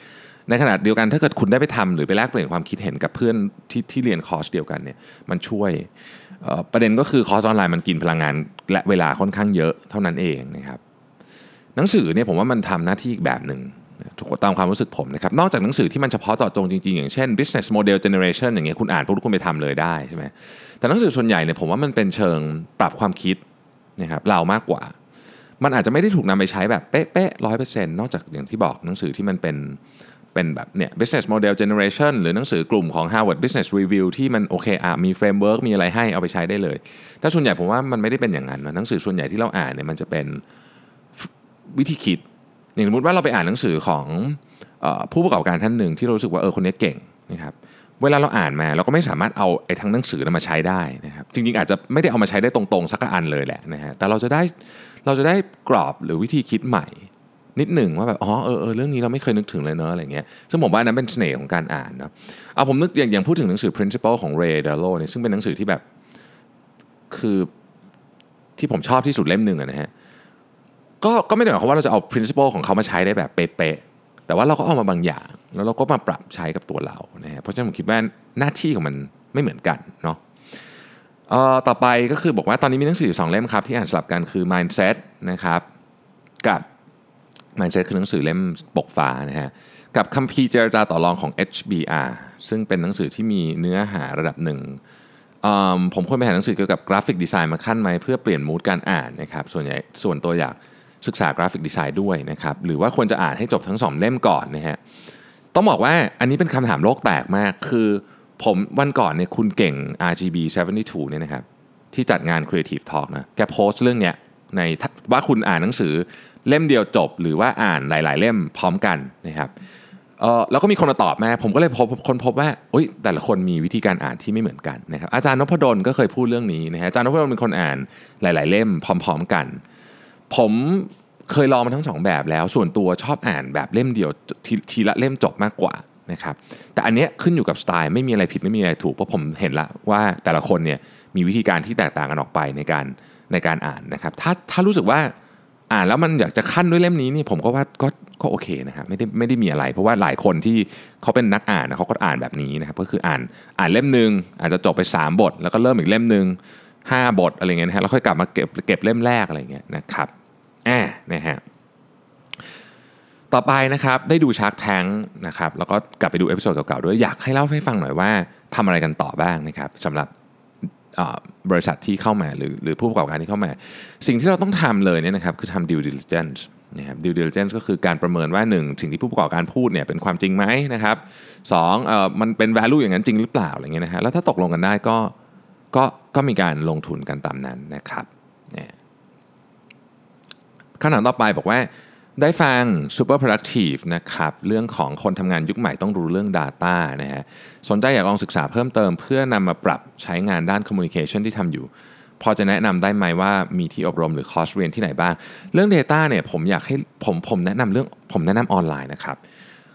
ในขณะเดียวกันถ้าเกิดคุณได้ไปทำหรือไปแลกเปลี่ยนความคิดเห็นกับเพื่อนที่ที่เรียนคอร์สเดียวกันเนี่ยมันช่วยประเด็นก็คือคอร์สออนไลน์มันกินพลังงานและเวลาค่อนข้างเยอะเท่านั้นเองนะครับหนังสือเนี่ยผมว่ามันทำหน้าที่อีกแบบหนึ่งทุกตามความรู้สึกผมนะครับนอกจากหนังสือที่มันเฉพาะเจาะจงจริงๆ อย่างเช่น business model generation อย่างเงี้ยคุณอ่านปุ๊บคุณไปทำเลยได้ใช่ไหมแต่หนังสือส่วนใหญ่เนี่ยผมว่ามันเป็นเชิงปรับความคิดนะครับเรามากกว่า มันอาจจะไม่ได้ถูกนำไปใช้แบบเป๊ะๆร้อยเปอร์เซ็นต์นอกจากอย่างที่บอกหนังสือที่มันเป็น เป็นแบบเนี่ย business model generation หรือหนังสือกลุ่มของ Harvard Business Review ที่มันโอเคอะมี framework มีอะไรให้เอาไปใช้ได้เลย แต่ส่วนใหญ่ผมว่ามันไม่ได้เป็นอย่างนั้นนะหนังสือส่วนใหญ่ที่เราอ่านเนี่ยมันจะเป็นวิธีคิด อย่างสมมติว่าเราไปอ่านหนังสือของอผู้ประกอบการท่านหนึ่งที่เรารู้สึกว่าเออคนนี้เก่งนะครับเวลาเราอ่านมาเราก็ไม่สามารถเอาไอ้ทั้งหนังสือนั้นมาใช้ได้นะครับจริงๆอาจจะไม่ได้เอามาใช้ได้ตรงๆสักอันเลยแหละนะฮะแต่เราจะได้เราจะได้กรอบหรือวิธีคิดใหม่ นิดหนึ่งว่าแบบอ๋อเออเออเรื่องนี้เราไม่เคยนึกถึงเลยเนอะอะไรเงี้ยซึ่งผมว่านั้นเป็นเสน่ห์ของการอ่านเนาะเอาผมนึกอย่างอย่างพูดถึงหนังสือ principle ของ Ray Dalio เนี่ยซึ่งเป็นหนังสือที่แบบคือที่ผมชอบที่สุดเล่มหนึ่งนะฮะก็ก็ไม่ได้หมายความว่าเราจะเอา principle ของเขามาใช้ได้แบบเป๊ะๆแต่ว่าเราก็เอามาบางอย่าง แล้วเราก็มาปรับใช้กับตัวเรานะฮะเพราะฉะนั้นผมคิดว่าหน้าที่ของมันไม่เหมือนกันเนาะต่อไปก็คือบอกว่าตอนนี้มีหนังสืออยู่สองเล่มครับที่อ่านสลับกันคือ mindset นะครับกับ mindset คือหนังสือเล่มปกฟ้านะฮะกับคัมภีร์เจรจาต่อรองของ HBR ซึ่งเป็นหนังสือที่มีเนื้อหาระดับหนึ่งผมควรไปหาหนังสือเกี่ยวกับ graphic design มาคั่นไหมเพื่อเปลี่ยน mood การอ่านนะครับส่วนใหญ่ส่วนตัวอยากศึกษา graphic design ด้วยนะครับหรือว่าควรจะอ่านให้จบทั้งสองเล่มก่อนนะฮะต้องบอกว่าอันนี้เป็นคำถามโลกแตกมาก คือผมวันก่อนเนี่ยคุณเก่ง RGB 72เนี่ยนะครับที่จัดงาน Creative Talk นะแกโพสต์เรื่องเนี้ยในว่าคุณอ่านหนังสือ เล่มเดียวจบ หรือว่าอ่านหลาย ๆ เล่มพร้อมกันนะครับเออแล้วก็มีคนมาตอบมาผมก็เลยพบคนพบว่าโอ๊ยแต่ละคนมีวิธีการอ่านที่ไม่เหมือนกันนะครับอาจารย์นพดลก็เคยพูดเรื่องนี้นะฮะอาจารย์นพดลเป็นคนอ่านหลาย ๆ เล่มพร้อม ๆ กัน ผมเคยลองมาทั้งสองแบบแล้ว ส่วนตัวชอบอ่านแบบเล่มเดียวททีละเล่มจบมากกว่านะครับแต่อันเนี้ยขึ้นอยู่กับสไตล์ไม่มีอะไรผิดไม่มีอะไรถูกเพราะผมเห็นละว่าแต่ละคนเนี่ยมีวิธีการที่แตกต่างกันออกไปในการในการอ่านนะครับถ้าถ้ารู้สึกว่า อ่านแล้วมันอยากจะขั้นด้วยเล่มนี้นี่ผมก็ว่าก็ก็โอเคนะครับไม่ได้ไม่ได้มีอะไร เพราะว่าหลายคนที่เขาเป็นนักอ่านเขาก็อ่านแบบนี้นะครับก็คืออ่านอ่านเล่มหนึ่งอาจจะจบไป 3 บท แล้วก็เริ่มอีกเล่มหนึ่ง5 บทอะไรเงี้ยนะฮะแล้วค่อยกลับมาเก็บเก็บเล่มแรกอะไรเงี้ยนะครับอ่านะฮะต่อไปนะครับได้ดู Shark Tank นะครับแล้วก็กลับไปดู episode เก่าๆด้วยอยากให้เล่าให้ฟังหน่อยว่าทำอะไรกันต่อบ้างนะครับสำหรับ บริษัทที่เข้ามาหรือหรือผู้ประกอบการที่เข้ามา สิ่งที่เราต้องทำเลยเนี่ยนะครับคือทำ due diligence นะครับ due diligence ก็คือการประเมินว่า 1 สิ่งที่ผู้ประกอบการพูดเนี่ยเป็นความจริงไหมนะครับสองเอ่อมันเป็น value อย่างนั้นจริงหรือเปล่าอะไรเงี้ยนะฮะแล้วถ้าตกลงกันได้ก็ก็ก็มีการลงทุนกันตามนั้นนะครับเนี่ยคำถามต่อไปบอกว่า ได้ฟัง super productive นะครับเรื่องของคนทำงานยุคใหม่ต้องรู้เรื่อง Data นะฮะสนใจอยากลองศึกษาเพิ่มเติม เพื่อนำมาปรับใช้งานด้าน communication ที่ทำอยู่ พอจะแนะนำได้ไหมว่ามีที่อบรมหรือคอร์สเรียนที่ไหนบ้าง เรื่อง Data เนี่ยผมอยากให้ผมผมแนะนำเรื่องผมแนะนำออนไลน์นะครับ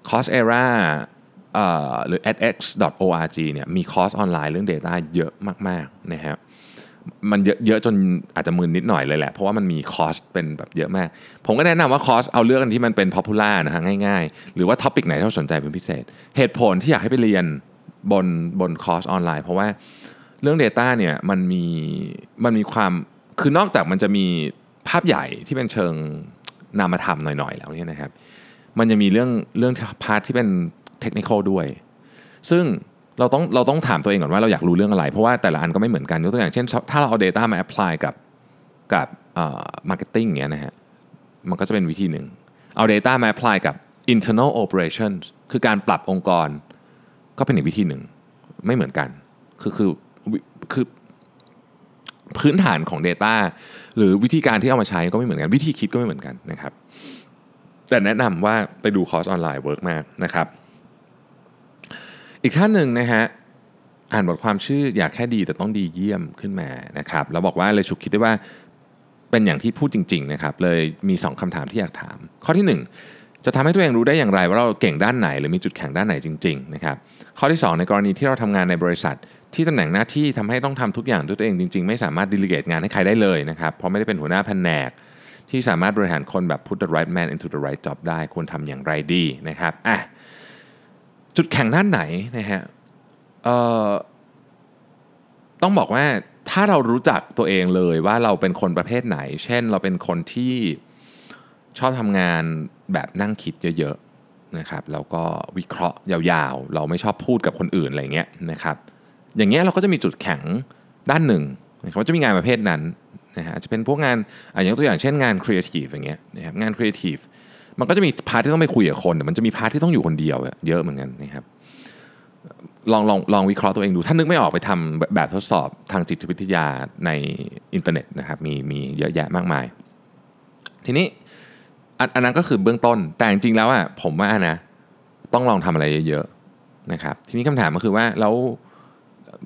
c o r s e r a หรือ edx.org เนี่ยมีคอร์สออนไลน์เรื่อง Data เยอะมากๆนะฮะ มันเยอะเยอะจนอาจจะมึนนิดหน่อยเลยแหละ เพราะว่ามันมีคอร์สเป็นแบบเยอะมาก ผมก็แนะนำว่าคอร์สเอาเรื่องที่มันเป็น popular นะฮะง่ายๆ หรือว่า topic ไหนที่เราสนใจเป็นพิเศษ เหตุผลที่อยากให้ไปเรียนบนบนคอร์สออนไลน์ เพราะว่าเรื่อง Data เนี่ยมันมีมันมีความคือนอกจากมันจะมีภาพใหญ่ที่เป็นเชิงนามธรรมหน่อยๆ แล้วเนี่ยนะครับ มันจะมีเรื่องเรื่องพาร์ทที่เป็นเทคนิคด้วย ซึ่ง เราต้องเราต้องถามตัวเองก่อนว่าเราอยากรู้เรื่องอะไร เพราะว่าแต่ละอันก็ไม่เหมือนกันยกตัวอย่างเช่น ถ้าเราเอา Data มา apply กับกับเอ่อ marketing เงี้ยนะฮะมันก็จะเป็นวิธีหนึ่งเอา Data มา apply กับ internal operations คือการปรับองค์กรก็เป็นอีกวิธีหนึ่งไม่เหมือนกัน คือคือคือพื้นฐานของ Data หรือวิธีการที่เอามาใช้ก็ไม่เหมือนกัน วิธีคิดก็ไม่เหมือนกันนะครับ แต่แนะนำว่าไปดูคอร์สออนไลน์ work มากนะครับ อีกท่านหนึ่งนะฮะอ่านบทความชื่ออย่าแค่ดีแต่ต้องดีเยี่ยมขึ้นมานะครับแล้วบอกว่าเลยฉุกคิดได้ว่าเป็นอย่างที่พูดจริงๆนะครับเลยมี 2คำถามที่อยากถาม ข้อที่ 1 จะทำให้ตัวเองรู้ได้อย่างไร ว่าเราเก่งด้านไหนหรือมีจุดแข็งด้านไหนจริงๆนะครับข้อที่ 2 ในกรณีที่เราทำงานในบริษัท ที่ตำแหน่งหน้าที่ทำให้ต้องทำทุกอย่างด้วยตัวเองจริง ๆ ไม่สามารถดิลิเกตงานให้ใครได้เลยนะครับเพราะไม่ได้เป็นหัวหน้าแผนก ที่สามารถบริหารคนแบบ put the right man into the right job ได้ควรทำอย่างไรดีนะครับอะ จุดแข็งด้านไหนนะฮะต้องบอกว่าถ้าเรารู้จักตัวเองเลยว่าเราเป็นคนประเภทไหน เช่นเราเป็นคนที่ชอบทำงานแบบนั่งคิดเยอะๆนะครับแล้วก็วิเคราะห์ยาวๆ เราไม่ชอบพูดกับคนอื่นอะไรเงี้ยนะครับ อย่างเงี้ยเราก็จะมีจุดแข็งด้านหนึ่งนะครับจะมีงานประเภทนั้นนะฮะจะเป็นพวกงานอย่างตัวอย่างเช่นงานครีเอทีฟอย่างเงี้ยนะครับงานครีเอทีฟ มันก็จะมี part ที่ต้องไปคุยกับคนแต่มันจะมี part ที่ต้องอยู่คนเดียวเยอะเหมือนกันนะครับลองลองลองวิเคราะห์ตัวเองดู ถ้านึกไม่ออกไปทำแบบทดสอบทางจิตวิทยาในอินเทอร์เน็ตนะครับมีมีเยอะแยะมากมาย ทีนี้อันนั้นก็คือเบื้องต้นแต่จริงๆแล้วอะผมว่านะต้องลองทำอะไรเยอะๆนะครับทีนี้คำถามก็คือว่าแล้ว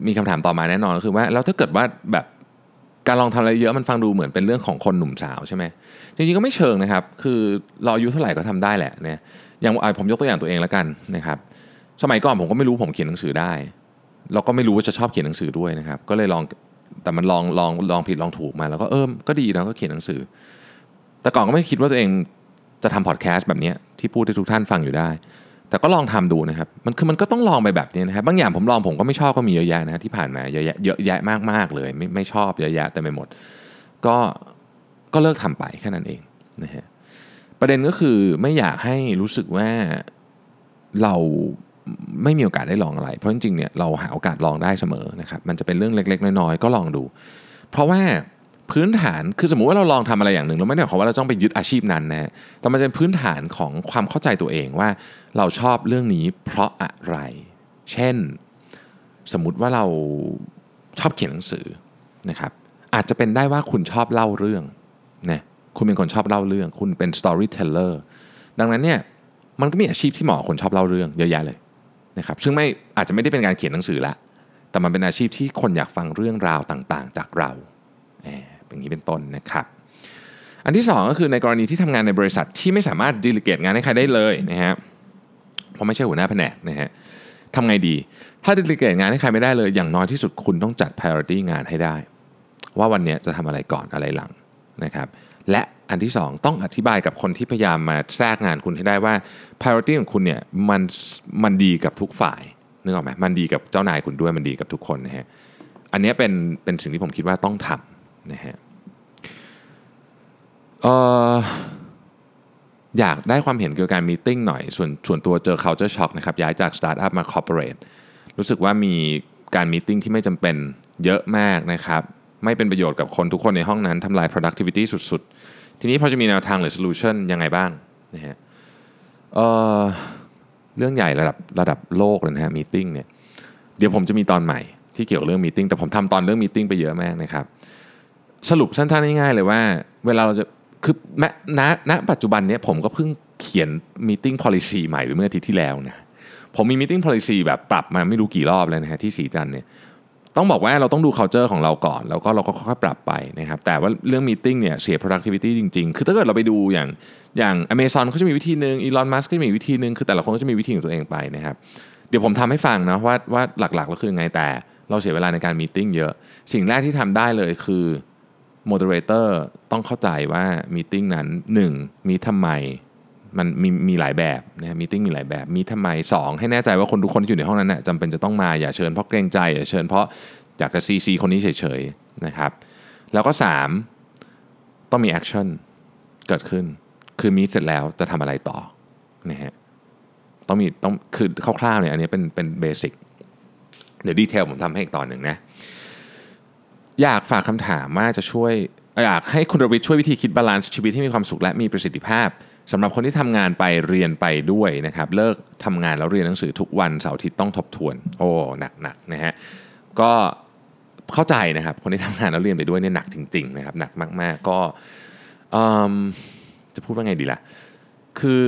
มีคำถามต่อมาแน่นอนก็คือว่าแล้วถ้าเกิดว่าแบบ การลองทำอะไรเยอะมันฟังดูเหมือนเป็นเรื่องของคนหนุ่มสาวใช่ไหมจริงๆก็ไม่เชิงนะครับ คือเราอายุเท่าไหร่ก็ทำได้แหละเนี่ยอย่างผมยกตัวอย่างตัวเองแล้วกันนะครับสมัยก่อนผมก็ไม่รู้ผมเขียนหนังสือได้แล้วก็ไม่รู้ว่าจะชอบเขียนหนังสือด้วยนะครับ ก็เลยลองแต่มันลองลองลองผิดลองถูกมาแล้วก็เออก็ดีนะก็เขียนหนังสือ แต่ก่อนก็ไม่คิดว่าตัวเองจะทำพอดแคสต์แบบนี้ที่พูดให้ทุกท่านฟังอยู่ได้ แต่ก็ลองทำดูนะครับ มันคือมันก็ต้องลองไปแบบนี้นะครับ บางอย่างผมลองผมก็ไม่ชอบก็มีเยอะแยะนะที่ผ่านมาเยอะแยะเยอะแยะมากๆเลย ไม่ไม่ชอบเยอะแยะแต่ไม่หมด ก็ก็เลิกทำไปแค่นั้นเองนะฮะประเด็นก็คือไม่อยากให้รู้สึกว่าเราไม่มีโอกาสได้ลองอะไร เพราะจริงๆเนี่ยเราหาโอกาสลองได้เสมอนะครับ มันจะเป็นเรื่องเล็ก ๆ น้อยๆก็ลองดู เพราะว่า พื้นฐานคือสมมุติว่าเราลองทำอะไรอย่างหนึ่งเราไม่ได้หมายความว่าเราต้องไปยึดอาชีพนั้นนะแต่มันเป็นพื้นฐานของความเข้าใจตัวเองว่าเราชอบเรื่องนี้เพราะอะไร เช่น สมมติว่าเราชอบเขียนหนังสือนะครับ อาจจะเป็นได้ว่าคุณชอบเล่าเรื่องนะคุณเป็นคนชอบเล่าเรื่อง คุณเป็น storyteller ดังนั้นเนี่ยมันก็มีอาชีพที่เหมาะคนชอบเล่าเรื่องเยอะแยะเลยนะครับซึ่งไม่อาจจะไม่ได้เป็นการเขียนหนังสือละแต่มันเป็นอาชีพที่คนอยากฟังเรื่องราวต่างๆ จากเรา อย่างนี้เป็นต้นนะครับอันที่สองก็คือในกรณีที่ทำงานในบริษัทที่ไม่สามารถดีลิเกตงานให้ใครได้เลยนะฮะเพราะไม่ใช่หัวหน้าแผนกนะฮะทำไงดี ถ้าดีลิเกตงานให้ใครไม่ได้เลย อย่างน้อยที่สุดคุณต้องจัด priority งานให้ได้ ว่าวันนี้จะทำอะไรก่อนอะไรหลังนะครับและอันที่สองต้องอธิบายกับคนที่พยายามมาแทรกงานคุณให้ได้ว่า priority ของคุณเนี่ยมันมันดีกับทุกฝ่ายนึกออกไหมมันดีกับเจ้านายคุณด้วยมันดีกับทุกคนนะฮะอันนี้เป็นเป็นสิ่งที่ผมคิดว่าต้องทำนะฮะ เอออยากได้ความเห็นเกี่ยวกับการ meeting หน่อย ส่วนส่วนตัวเจอ culture shock นะครับย้ายจากสตาร์ทอัพมา corporate รู้สึกว่ามีการ meeting ที่ไม่จำเป็นเยอะมากนะครับ ไม่เป็นประโยชน์กับคนทุกคนในห้องนั้นทำลาย productivity สุดๆ ทีนี้พอจะมีแนวทางหรือ solution ยังไงบ้างนะฮะเออเรื่องใหญ่ระดับระดับโลกเลยนะฮะ meeting เนี่ยเดี๋ยวผมจะมีตอนใหม่ที่เกี่ยวกับเรื่อง meeting แต่ผมทำตอนเรื่อง meeting ไปเยอะมากนะครับสรุปสั้นๆง่ายๆเลยว่า เวลาเราจะ คือแม้ ณปัจจุบันเนี้ยผมก็เพิ่งเขียนมีติ้ง policy ใหม่ไปเมื่ออาทิตย์ที่แล้วนะผมมี meeting policy แบบปรับมาไม่รู้กี่รอบแล้วนะฮะที่ศรีจันทร์เนี่ยต้องบอกว่าเราต้องดู culture ของเราก่อน แล้วก็เราก็ค่อยๆปรับไปนะครับแต่ว่าเรื่อง meeting เนี่ยเสีย productivity จริง ๆ คือถ้าเกิดเราไปดูอย่างอย่าง Amazon เขาจะมีวิธีหนึ่ง Elon Musk ก็จะมีวิธีหนึ่งคือแต่ละคนก็จะมีวิธีของตัวเองไปนะครับเดี๋ยวผมทำให้ฟังนะว่าว่าหลักๆแล้วคือไงแต่เราเสียเวลาในการ meeting เยอะ สิ่งแรกที่ทำได้เลยคือ moderator ต้องเข้าใจว่า meeting นั้น 1. มีทำไมมันมีมีหลายแบบนะ meeting มีหลายแบบมีทำไม 2. ให้แน่ใจว่าคนทุกคนที่อยู่ในห้องนั้นนะจำเป็นจะต้องมาอย่าเชิญเพราะเกรงใจอย่าเชิญเพราะอยากจะซีซีคนนี้เฉยๆนะครับ แล้วก็ 3. ต้องมี action เกิดขึ้น คือมีเสร็จแล้วจะทำอะไรต่อนะฮะต้องมีต้องคือคร่าวๆเนี่ยอันนี้เป็นเป็น basic เดี๋ยว detail ผมทำให้อีกตอนหนึ่งนะ อยากฝากคำถามว่าจะช่วยอยากให้คุณรวิทย์ช่วยวิธีคิด balance ชีวิตให้มีความสุขและมีประสิทธิภาพสำหรับคนที่ทำงานไปเรียนไปด้วยนะครับเลิกทำงานแล้วเรียนหนังสือทุกวันเสาร์อาทิตย์ต้องทบทวน โอ้หนักหนักนะฮะก็เข้าใจนะครับคนที่ทำงานแล้วเรียนไปด้วยเนี่ยหนักจริงๆนะครับหนักมากๆก็จะพูดว่าไงดีล่ะคือ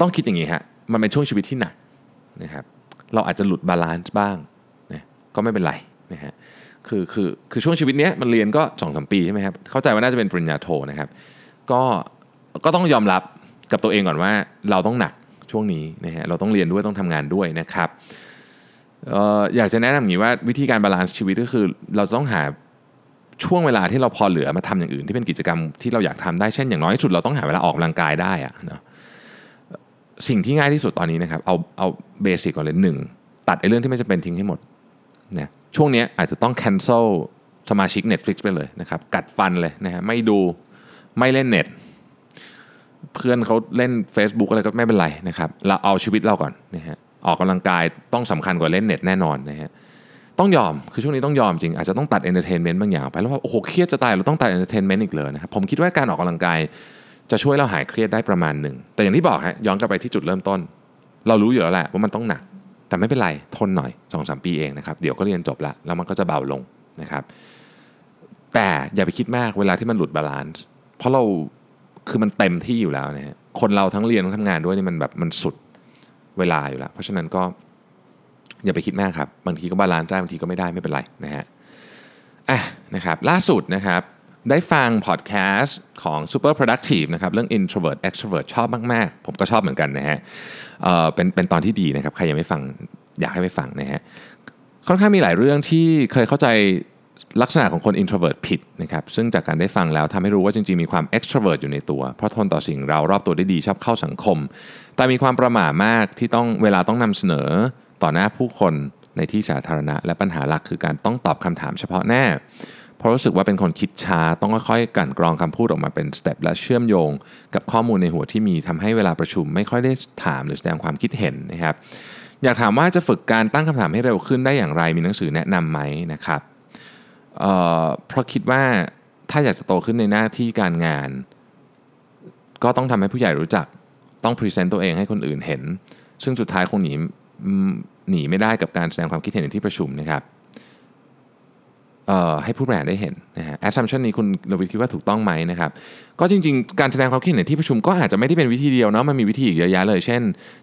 ต้องคิดอย่างนี้ฮะมันเป็นช่วงชีวิตที่หนักนะครับเราอาจจะหลุด balance บ้างนะก็ไม่เป็นไรนะฮะ คือคือคือช่วงชีวิตเนี้ยมันเรียนก็สองสามปีใช่ไหมครับเข้าใจว่าน่าจะเป็นปริญญาโทนะครับ ก็ก็ต้องยอมรับกับตัวเองก่อนว่าเราต้องหนักช่วงนี้นะฮะเราต้องเรียนด้วยต้องทำงานด้วยนะครับเอออยากจะแนะนำอย่างนี้ว่าวิธีการ balance ชีวิตก็คือ เราจะต้องหาช่วงเวลาที่เราพอเหลือมาทำอย่างอื่นที่เป็นกิจกรรมที่เราอยากทำได้เช่นอย่างน้อยที่สุดเราต้องหาเวลาออกกำลังกายได้อะเนาะสิ่งที่ง่ายที่สุดตอนนี้นะครับเอาเอา basic ก่อนเลยหนึ่งตัดไอ้เรื่องที่ไม่จำเป็นทิ้งให้หมดนะ ช่วงนี้อาจจะต้อง cancel สมาชิก Netflix ไปเลยนะครับ กัดฟันเลยนะฮะไม่ดูไม่เล่นเน็ตเพื่อนเขาเล่น Facebook อะไรก็ไม่เป็นไรนะครับ เราเอาชีวิตเราก่อนนะฮะออกกำลังกายต้องสำคัญกว่าเล่นเน็ตแน่นอนนะฮะต้องยอมคือช่วงนี้ต้องยอมจริง อาจจะต้องตัด entertainment บางอย่างไปแล้วว่าโอ้โหเครียดจะตายเราต้องตัด entertainment อีกเลยนะครับผมคิดว่าการออกกำลังกายจะช่วยเราหายเครียดได้ประมาณหนึ่งแต่อย่างที่บอกฮะย้อนกลับไปที่จุดเริ่มต้น เรารู้อยู่แล้วแหละว่ามันต้องหนัก แต่ไม่เป็นไรทนหน่อยสองสามปีเองนะครับเดี๋ยวก็เรียนจบละแล้วมันก็จะเบาลงนะครับแต่อย่าไปคิดมากเวลาที่มันหลุด balance เพราะเราคือมันเต็มที่อยู่แล้วนะฮะคนเราทั้งเรียนทั้งทำงานด้วยนี่มันแบบมันสุดเวลาอยู่แล้ว เพราะฉะนั้นก็อย่าไปคิดมากครับ บางทีก็ balance ได้บางทีก็ไม่ได้ไม่เป็นไรนะฮะอะนะครับล่าสุดนะครับ ได้ฟังพอดแคสต์ของ Super Productive นะครับเรื่อง introvert extrovert ชอบมาก ๆ ผมก็ชอบเหมือนกันนะฮะเออเป็นเป็นตอนที่ดีนะครับใครยังไม่ฟังอยากให้ไปฟังนะฮะค่อนข้างมีหลายเรื่องที่เคยเข้าใจลักษณะของคน introvert ผิดนะครับซึ่งจากการได้ฟังแล้วทำให้รู้ว่าจริงๆ มีความ extrovert อยู่ในตัว เพราะทนต่อสิ่งเรารอบตัวได้ดีชอบเข้าสังคม แต่มีความประหม่ามากที่ต้องเวลาต้องนำเสนอต่อหน้าผู้คนในที่สาธารณะ และปัญหาหลักคือการต้องตอบคำถามเฉพาะหน้า เพราะรู้สึกว่าเป็นคนคิดช้าต้องค่อยๆกันกรองคำพูดออกมาเป็นสเต็ปและเชื่อมโยง กับข้อมูลในหัวที่มีทำให้เวลาประชุม ไม่ค่อยได้ถามหรือแสดงความคิดเห็นนะครับ อยากถามว่าจะฝึกการตั้งคำถามให้เร็วขึ้นได้อย่างไรมีหนังสือแนะนำไหมนะครับเเพราะคิดว่าถ้าอยากจะโตขึ้นในหน้าที่การงาน ก็ต้องทำให้ผู้ใหญ่รู้จักต้องพรีเซนต์ตัวเองให้คนอื่นเห็น ซึ่งสุดท้ายคงหนีหนีไม่ได้กับการแสดงความคิดเห็นในที่ประชุมนะครับ ให้ผู้บริหารได้เห็นนะฮะ assumption นี้คุณนวิทคิดว่าถูกต้องไหมนะครับ ก็จริงๆ การแสดงความคิดเห็นในที่ประชุมก็อาจจะไม่ได้เป็นวิธีเดียวเนาะมันมีวิธีอีกเยอะแยะเลย เช่น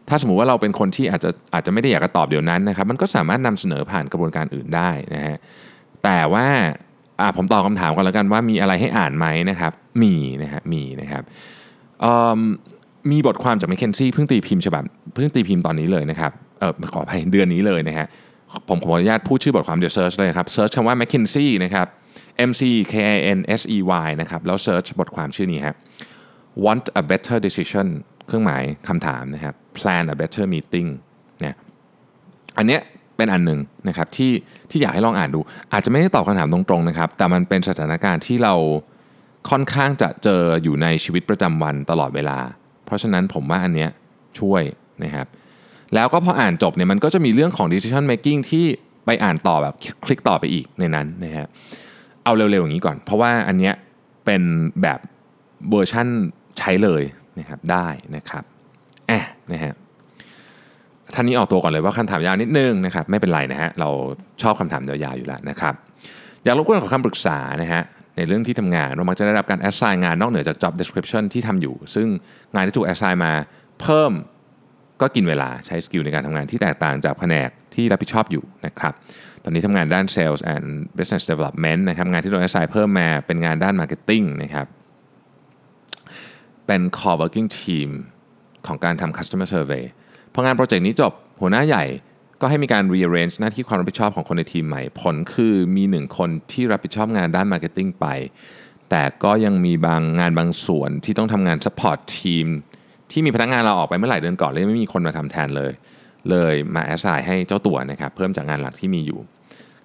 ถ้าสมมุติว่าเราเป็นคนที่อาจจะอาจจะไม่ได้อยากจะตอบเดี๋ยวนั้นนะครับ มันก็สามารถนำเสนอผ่านกระบวนการอื่นได้นะฮะแต่ว่าอ่าผมตอบคำถามกันแล้วกันว่ามีอะไรให้อ่านไหมนะครับ มีนะฮะมีนะครับมมีบทความจาก m c k เคนซี่เพิ่งตีพิมพ์ฉบับเพิ่งตีพิมพ์ตอนนี้เลยนะครับเออขออภัยเดือนนี้เลยนะฮะ ผมขออนุญาตพูดชื่อบทความเดี๋ยว search เลยครับ search คำว่า m c k เคนซี่นะครับ M C K I N S E Y นะครับ แล้ว search บทความชื่อนี้ครับ want a better decision เครื่องหมายคำถามนะครับ plan a better meeting เนี่ยอันเนี้ยเป็นอันหนึ่งนะครับที่ที่อยากให้ลองอ่านดู อาจจะไม่ได้ตอบคำถามตรงๆนะครับ แต่มันเป็นสถานการณ์ที่เราค่อนข้างจะเจออยู่ในชีวิตประจำวันตลอดเวลา เพราะฉะนั้นผมว่าอันเนี้ยช่วยนะครับ แล้วก็พออ่านจบเนี่ยมันก็จะมีเรื่องของ decision making ที่ไปอ่านต่อแบบคลิกต่อไปอีกในนั้นนะครับเอาเร็วๆอย่างนี้ก่อน เพราะว่าอันเนี้ยเป็นแบบเวอร์ชั่นใช้เลยนะครับได้นะครับแอะนะฮะท่านนี้ออกตัวก่อนเลยว่าคำถามยาวนิดนึงนะครับไม่เป็นไรนะฮะเราชอบคำถามยาวๆอยู่แล้วนะครับอยากรบกวนขอคำปรึกษานะฮะในเรื่องที่ทำงานเรามักจะได้รับการ assign งานนอกเหนือจาก job description ที่ทำอยู่ ซึ่งงานที่ถูก assign มาเพิ่ม ก็กินเวลาใช้สกิลในการทำงานที่แตกต่างจากแผนกที่รับผิดชอบอยู่นะครับ ตอนนี้ทำงานด้าน Sales and Business Development นะครับ งานที่โดน assign เพิ่มมาเป็นงานด้าน Marketing นะครับ เป็น core working team ของการทำ customer survey พองานโปรเจกต์นี้จบหัวหน้าใหญ่ก็ให้มีการ rearrange หน้าที่ความรับผิดชอบของคนในทีมใหม่ ผลคือมีหนึ่งคนที่รับผิดชอบงานด้าน marketing ไป แต่ก็ยังมีบางงานบางส่วนที่ต้องทำงาน support ทีม ที่มีพนักงานเราออกไปเมื่อหลายเดือนก่อนเลยไม่มีคนมาทำแทนเลย เลยมา assign ให้เจ้าตัวนะครับเพิ่มจากงานหลักที่มีอยู่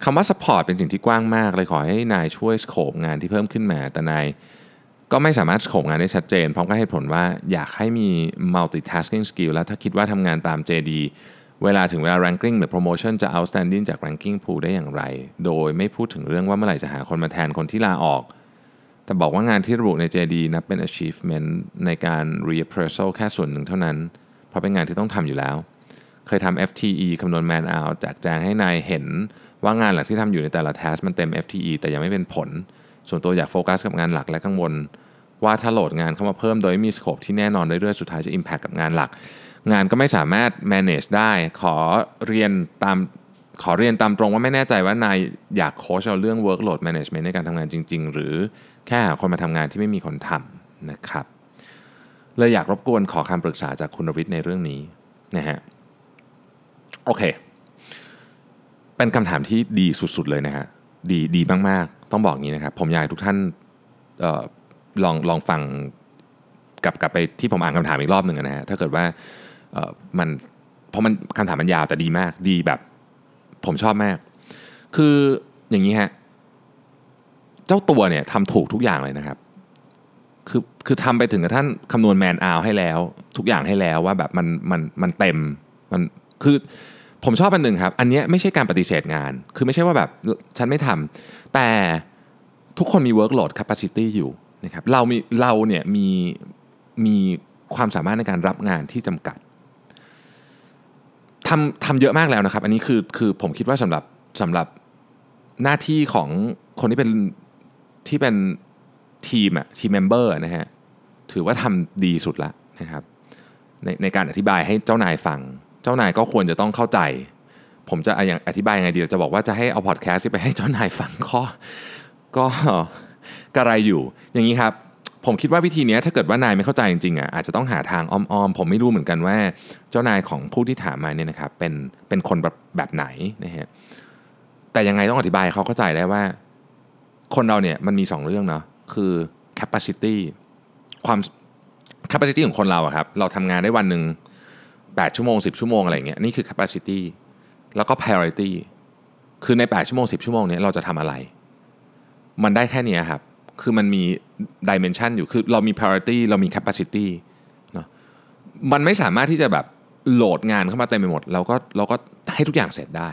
คำว่า support เป็นสิ่งที่กว้างมากเลยขอให้นายช่วยสโคปงานที่เพิ่มขึ้นมา แต่นายก็ไม่สามารถสโคปงานได้ชัดเจนพร้อมกับเหตุผลว่าอยากให้มี multitasking skill แล้วถ้าคิดว่าทำงานตาม JD เวลาถึงเวลา ranking หรือ promotion จะ outstanding จาก ranking pool ได้อย่างไร โดยไม่พูดถึงเรื่องว่าเมื่อไหร่จะหาคนมาแทนคนที่ลาออก แต่บอกว่างานที่ระบุใน JD นับเป็น achievement ในการ reappraisal แค่ส่วนหนึ่งเท่านั้น เพราะเป็นงานที่ต้องทำอยู่แล้ว เคยทำ FTE คำนวณ man out จากแจงให้นายเห็น ว่างานหลักที่ทำอยู่ในแต่ละ task มันเต็ม FTE แต่ยังไม่เป็นผล ส่วนตัวอยากโฟกัสกับงานหลักและกังวล ว่าถ้าโหลดงานเข้ามาเพิ่มโดยมีสโคปที่แน่นอนเรื่อยๆสุดท้ายจะ impact กับงานหลัก งานก็ไม่สามารถ manage ได้ขอเรียนตามขอเรียนตามตรงว่าไม่แน่ใจว่านายอยากโค้ชเอาเรื่อง workload management ในการทำงานจริง ๆ หรือ แค่หาคนมาทำงานที่ไม่มีคนทำนะครับเลยอยากรบกวนขอคำปรึกษาจากคุณรวิทย์ในเรื่องนี้นะฮะโอเค เป็นคำถามที่ดีสุดๆเลยนะฮะดีดีมากๆ ต้องบอกงี้นะครับ ผมอยากให้ทุกท่านออลองลองฟังกลับกลับไปที่ผมอ่านคำถามอีกรอบหนึ่งนะฮะถ้าเกิดว่ามันเพราะมันคำถามมันยาวแต่ดีมากดีแบบ ผมชอบมาก คืออย่างนี้ฮะ เจ้าตัวเนี่ยทำถูกทุกอย่างเลยนะครับ คือคือทำไปถึงกระทั่งคำนวณแมนอาวให้แล้ว ทุกอย่างให้แล้วว่าแบบมันมันมันเต็มมันคือผมชอบอันหนึ่งครับ อันเนี้ยไม่ใช่การปฏิเสธงาน คือไม่ใช่ว่าแบบฉันไม่ทำแต่ทุกคนมี workload capacity อยู่นะครับ เรามีเราเนี่ยมีมีความสามารถในการรับงานที่จำกัดทำทำเยอะมากแล้วนะครับ อันนี้คือคือผมคิดว่าสำหรับสำหรับหน้าที่ของคนที่เป็น ที่เป็นทีมอะทีมเมมเบอร์นะฮะถือว่าทำดีสุดละนะครับในในการอธิบายให้เจ้านายฟัง เจ้านายก็ควรจะต้องเข้าใจ ผมจะอย่างอธิบายยังไงดีจะบอกว่าจะให้เอาพอดแคสต์ไปให้เจ้านายฟังก็ก็กระไรอยู่อย่างนี้ครับ ผมคิดว่าวิธีนี้ถ้าเกิดว่านายไม่เข้าใจจริงๆอะอาจจะต้องหาทางอ้อมๆ ผมไม่รู้เหมือนกันว่า เจ้านายของผู้ที่ถามมาเนี่ยนะครับเป็นเป็นคนแบบแบบไหนนะฮะแต่ยังไงต้องอธิบายเขาเข้าใจได้ว่า คนเราเนี่ยมันมี 2 เรื่องเนาะคือ capacity ความ capacity ของคนเราอะครับเราทำงานได้วันหนึ่ง8ชั่วโมง 10 ชั่วโมงอะไรเงี้ยนี่คือ capacity แล้วก็ priority คือใน 8 ชั่วโมง 10 ชั่วโมงเนี้ยเราจะทำอะไร มันได้แค่นี้ครับ คือมันมี dimension อยู่คือเรามี priority เรามี capacity เนาะมันไม่สามารถที่จะแบบโหลดงานเข้ามาเต็มไปหมดเราก็เราก็ให้ทุกอย่างเสร็จได้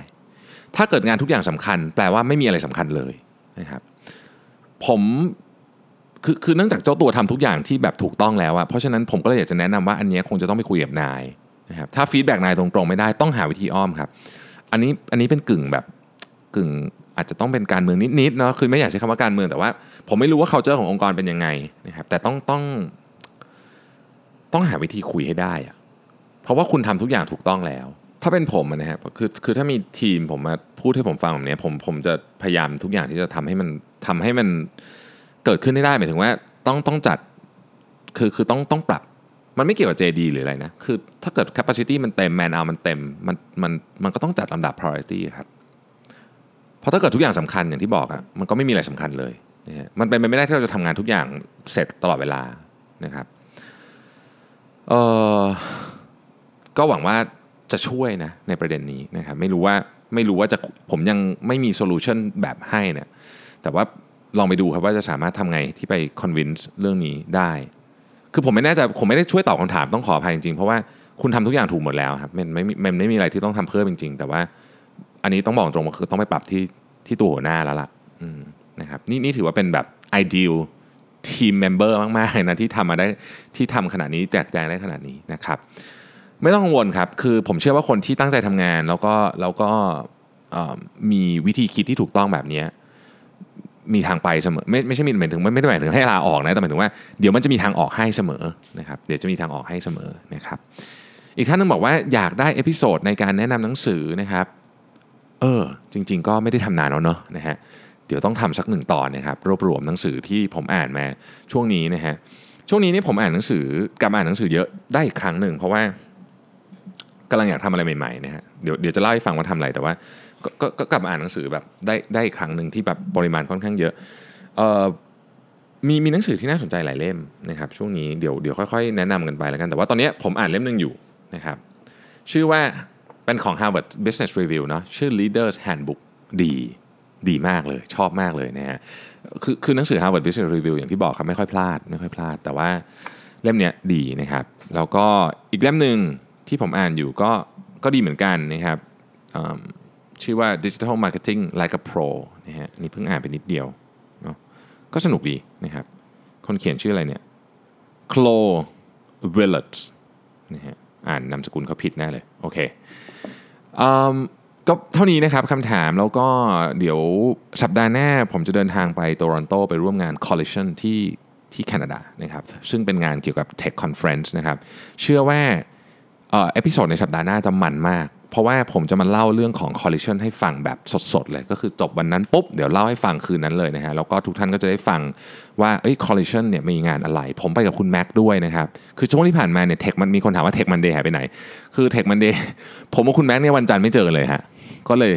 ถ้าเกิดงานทุกอย่างสำคัญ แปลว่าไม่มีอะไรสำคัญเลยนะครับ ผมคือคือเนื่องจากเจ้าตัวทำทุกอย่างที่แบบถูกต้องแล้วอะเพราะฉะนั้นผมก็เลยอยากจะแนะนำว่าอันนี้คงจะต้องไปคุยกับนายนะครับถ้าฟีดแบ็กนายตรงๆไม่ได้ต้องหาวิธีอ้อมครับ อันนี้อันนี้เป็นกึ่งแบบกึ่งอาจจะต้องเป็นการเมืองนิดๆเนาะคือไม่อยากใช้คำว่าการเมืองแต่ว่า ผมไม่รู้ว่า culture ขององค์กรเป็นยังไงนะครับแต่ต้องต้อง ต้องหาวิธีคุยให้ได้อะเพราะว่าคุณทำทุกอย่างถูกต้องแล้ว ถ้าเป็นผมอะนะฮะคือคือถ้ามีทีมผมมาพูดให้ผมฟังแบบนี้ผมผมจะพยายามทุกอย่างที่จะทำให้มันทำให้มันเกิดขึ้นได้ได้หมายถึงว่าต้องต้องจัดคือคือต้องต้องปรับมันไม่เกี่ยวกับ JD หรืออะไรนะ คือถ้าเกิด capacity มันเต็ม man hour มันเต็ม มันมันมันก็ต้องจัดลำดับ priority ครับ เพราะถ้าเกิดทุกอย่างสำคัญอย่างที่บอกอะมันก็ไม่มีอะไรสำคัญเลยนะฮะมันเป็นไปไม่ได้ที่เราจะทำงานทุกอย่างเสร็จตลอดเวลานะครับเออก็หวังว่า จะช่วยนะในประเด็นนี้นะครับไม่รู้ว่าไม่รู้ว่าจะผมยังไม่มี solution แบบให้เนี่ยแต่ว่าลองไปดูครับว่าจะสามารถทำไงที่ไป convince เรื่องนี้ได้ คือผมไม่แน่ใจผมไม่ได้ช่วยตอบคำถามต้องขออภัยจริงๆ เพราะว่าคุณทำทุกอย่างถูกหมดแล้วครับมันไม่มีมันไม่มีอะไรที่ต้องทำเพิ่มจริง ๆ แต่ว่าอันนี้ต้องบอกตรงว่าคือต้องไปปรับที่ที่ตัวหัวหน้าแล้วล่ะนะครับนี่นี่ถือว่าเป็นแบบ ideal team member มากๆนะที่ทำมาได้ที่ทำขนาดนี้แจกแจงได้ขนาดนี้นะครับ ไม่ต้องกังวลครับ คือผมเชื่อว่าคนที่ตั้งใจทำงาน แล้วก็แล้วก็มีวิธีคิดที่ถูกต้องแบบนี้มีทางไปเสมอไม่ไม่ใช่มีหมายถึงไม่ไม่ได้หมายถึงให้ลาออกนะแต่หมายถึงว่าเดี๋ยวมันจะมีทางออกให้เสมอนะครับเดี๋ยวจะมีทางออกให้เสมอนะครับ อีกท่านนึงบอกว่าอยากได้ episode ในการแนะนำหนังสือนะครับ เออจริง ๆ ก็ไม่ได้ทำนานแล้วเนอะนะฮะเดี๋ยวต้องทำสักหนึ่งตอนนะครับ รวบรวมหนังสือที่ผมอ่านมาช่วงนี้นะฮะช่วงนี้นี่ผมอ่านหนังสือกลับอ่านหนังสือเยอะได้อีกครั้งหนึ่งเพราะว่า กำลังอยากทำอะไรใหม่ๆนะฮะเดี๋ยวเดี๋ยวจะเล่าให้ฟังว่าทำอะไรแต่ว่าก็ก็กลับมาอ่านหนังสือแบบได้ได้อีกครั้งหนึ่งที่แบบปริมาณค่อนข้างเยอะเออมีมีหนังสือที่น่าสนใจหลายเล่มนะครับช่วงนี้เดี๋ยวเดี๋ยวค่อยๆ แนะนำกันไปแล้วกัน แต่ว่าตอนนี้ผมอ่านเล่มหนึ่งอยู่นะครับชื่อว่าเป็นของ Harvard Business Review เนาะชื่อ Leaders Handbook ดีดีมากเลยชอบมากเลยนะฮะคือคือหนังสือ Harvard Business Review อย่างที่บอกครับไม่ค่อยพลาดไม่ค่อยพลาด แต่ว่าเล่มเนี้ยดีนะครับ แล้วก็อีกเล่มหนึ่ง ที่ผมอ่านอยู่ก็ก็ดีเหมือนกันนะครับชื่อว่า Digital Marketing Like a Pro นะฮะนี่เพิ่งอ่านไปนิดเดียวเนาะก็สนุกดีนะครับ คนเขียนชื่ออะไรเนี่ย c l o w i l l e t นะฮะอ่านนามสกุลเขาผิดแน่เลย โอเคอืมก็เท่านี้นะครับคำถามแล้วก็เดี๋ยวสัปดาห์หน้าผมจะเดินทางไปโตรอนโตไปร่วมงาน Collision ที่ที่แคนาดานะครับ ซึ่งเป็นงานเกี่ยวกับ Tech Conference นะครับ เชื่อว่า เอ่อ episode ในสัปดาห์หน้าจะมันมาก เพราะว่าผมจะมาเล่าเรื่องของ Collision ให้ฟังแบบสดๆเลย ก็คือจบวันนั้นปุ๊บ เดี๋ยวเล่าให้ฟังคืนนั้นเลยนะฮะ แล้วก็ทุกท่านก็จะได้ฟังว่าเอ้ย Collision เนี่ยมีงานอะไร ผมไปกับคุณแม็กด้วยนะครับ คือช่วงที่ผ่านมาเนี่ย Tech มันมีคนถามว่า Tech Monday หายไปไหน คือ Tech Monday ผมกับคุณแม็กเนี่ยวันจันทร์ไม่เจอกันเลยฮะ ก็เลย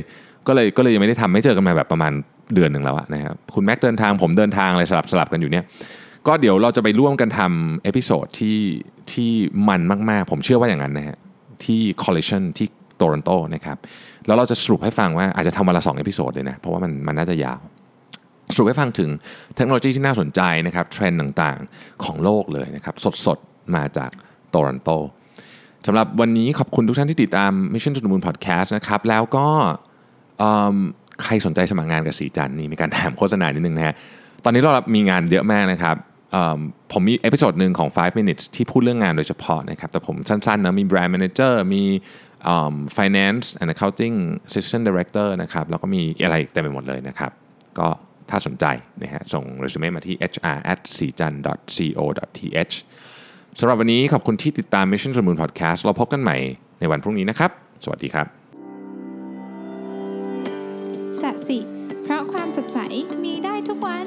ก็เลยก็เลยยังไม่ได้ทำไม่เจอกันมาแบบประมาณเดือนหนึ่งแล้วนะครับคุณแม็กเดินทางผมเดินทางอะไรสลับสลับกันอยู่เนี่ย ก็เดี๋ยวเราจะไปร่วมกันทำ episode ที่ที่มันมาก ๆ ผมเชื่อว่าอย่างนั้นนะฮะที่ Collision ที่โตรอนโตนะครับแล้วเราจะสรุปให้ฟังว่าอาจจะทำวันละสอง episode เลยนะ เพราะว่ามันมันน่าจะยาว สรุปให้ฟังถึงเทคโนโลยีที่น่าสนใจนะครับเทรนด์ต่างๆของโลกเลยนะครับสดๆ มาจากโตรอนโตสำหรับวันนี้ขอบคุณทุกท่านที่ติดตาม Mission to the Moon Podcast นะครับแล้วก็ใครสนใจสมัครงานกับศรีจันทร์นี่มีการแถมโฆษณานิดนึงนะฮะตอนนี้เรามีงานเยอะมากนะครับ ผมมี episode หนึ่งของ 5 minutes ที่พูดเรื่องงานโดยเฉพาะนะครับ แต่ผมสั้นๆนะมี brand manager มีเอิ่ม finance and accounting assistant director นะครับ แล้วก็มีอะไรเต็มไปหมดเลยนะครับ ก็ถ้าสนใจนะฮะส่งเรซูเม่มาที่ hr at s i j a n co th สำหรับวันนี้ขอบคุณที่ติดตาม Mission to the Moon Podcast เราพบกันใหม่ในวันพรุ่งนี้นะครับ สวัสดีครับสัสิเพราะความสดใสมีได้ทุกวัน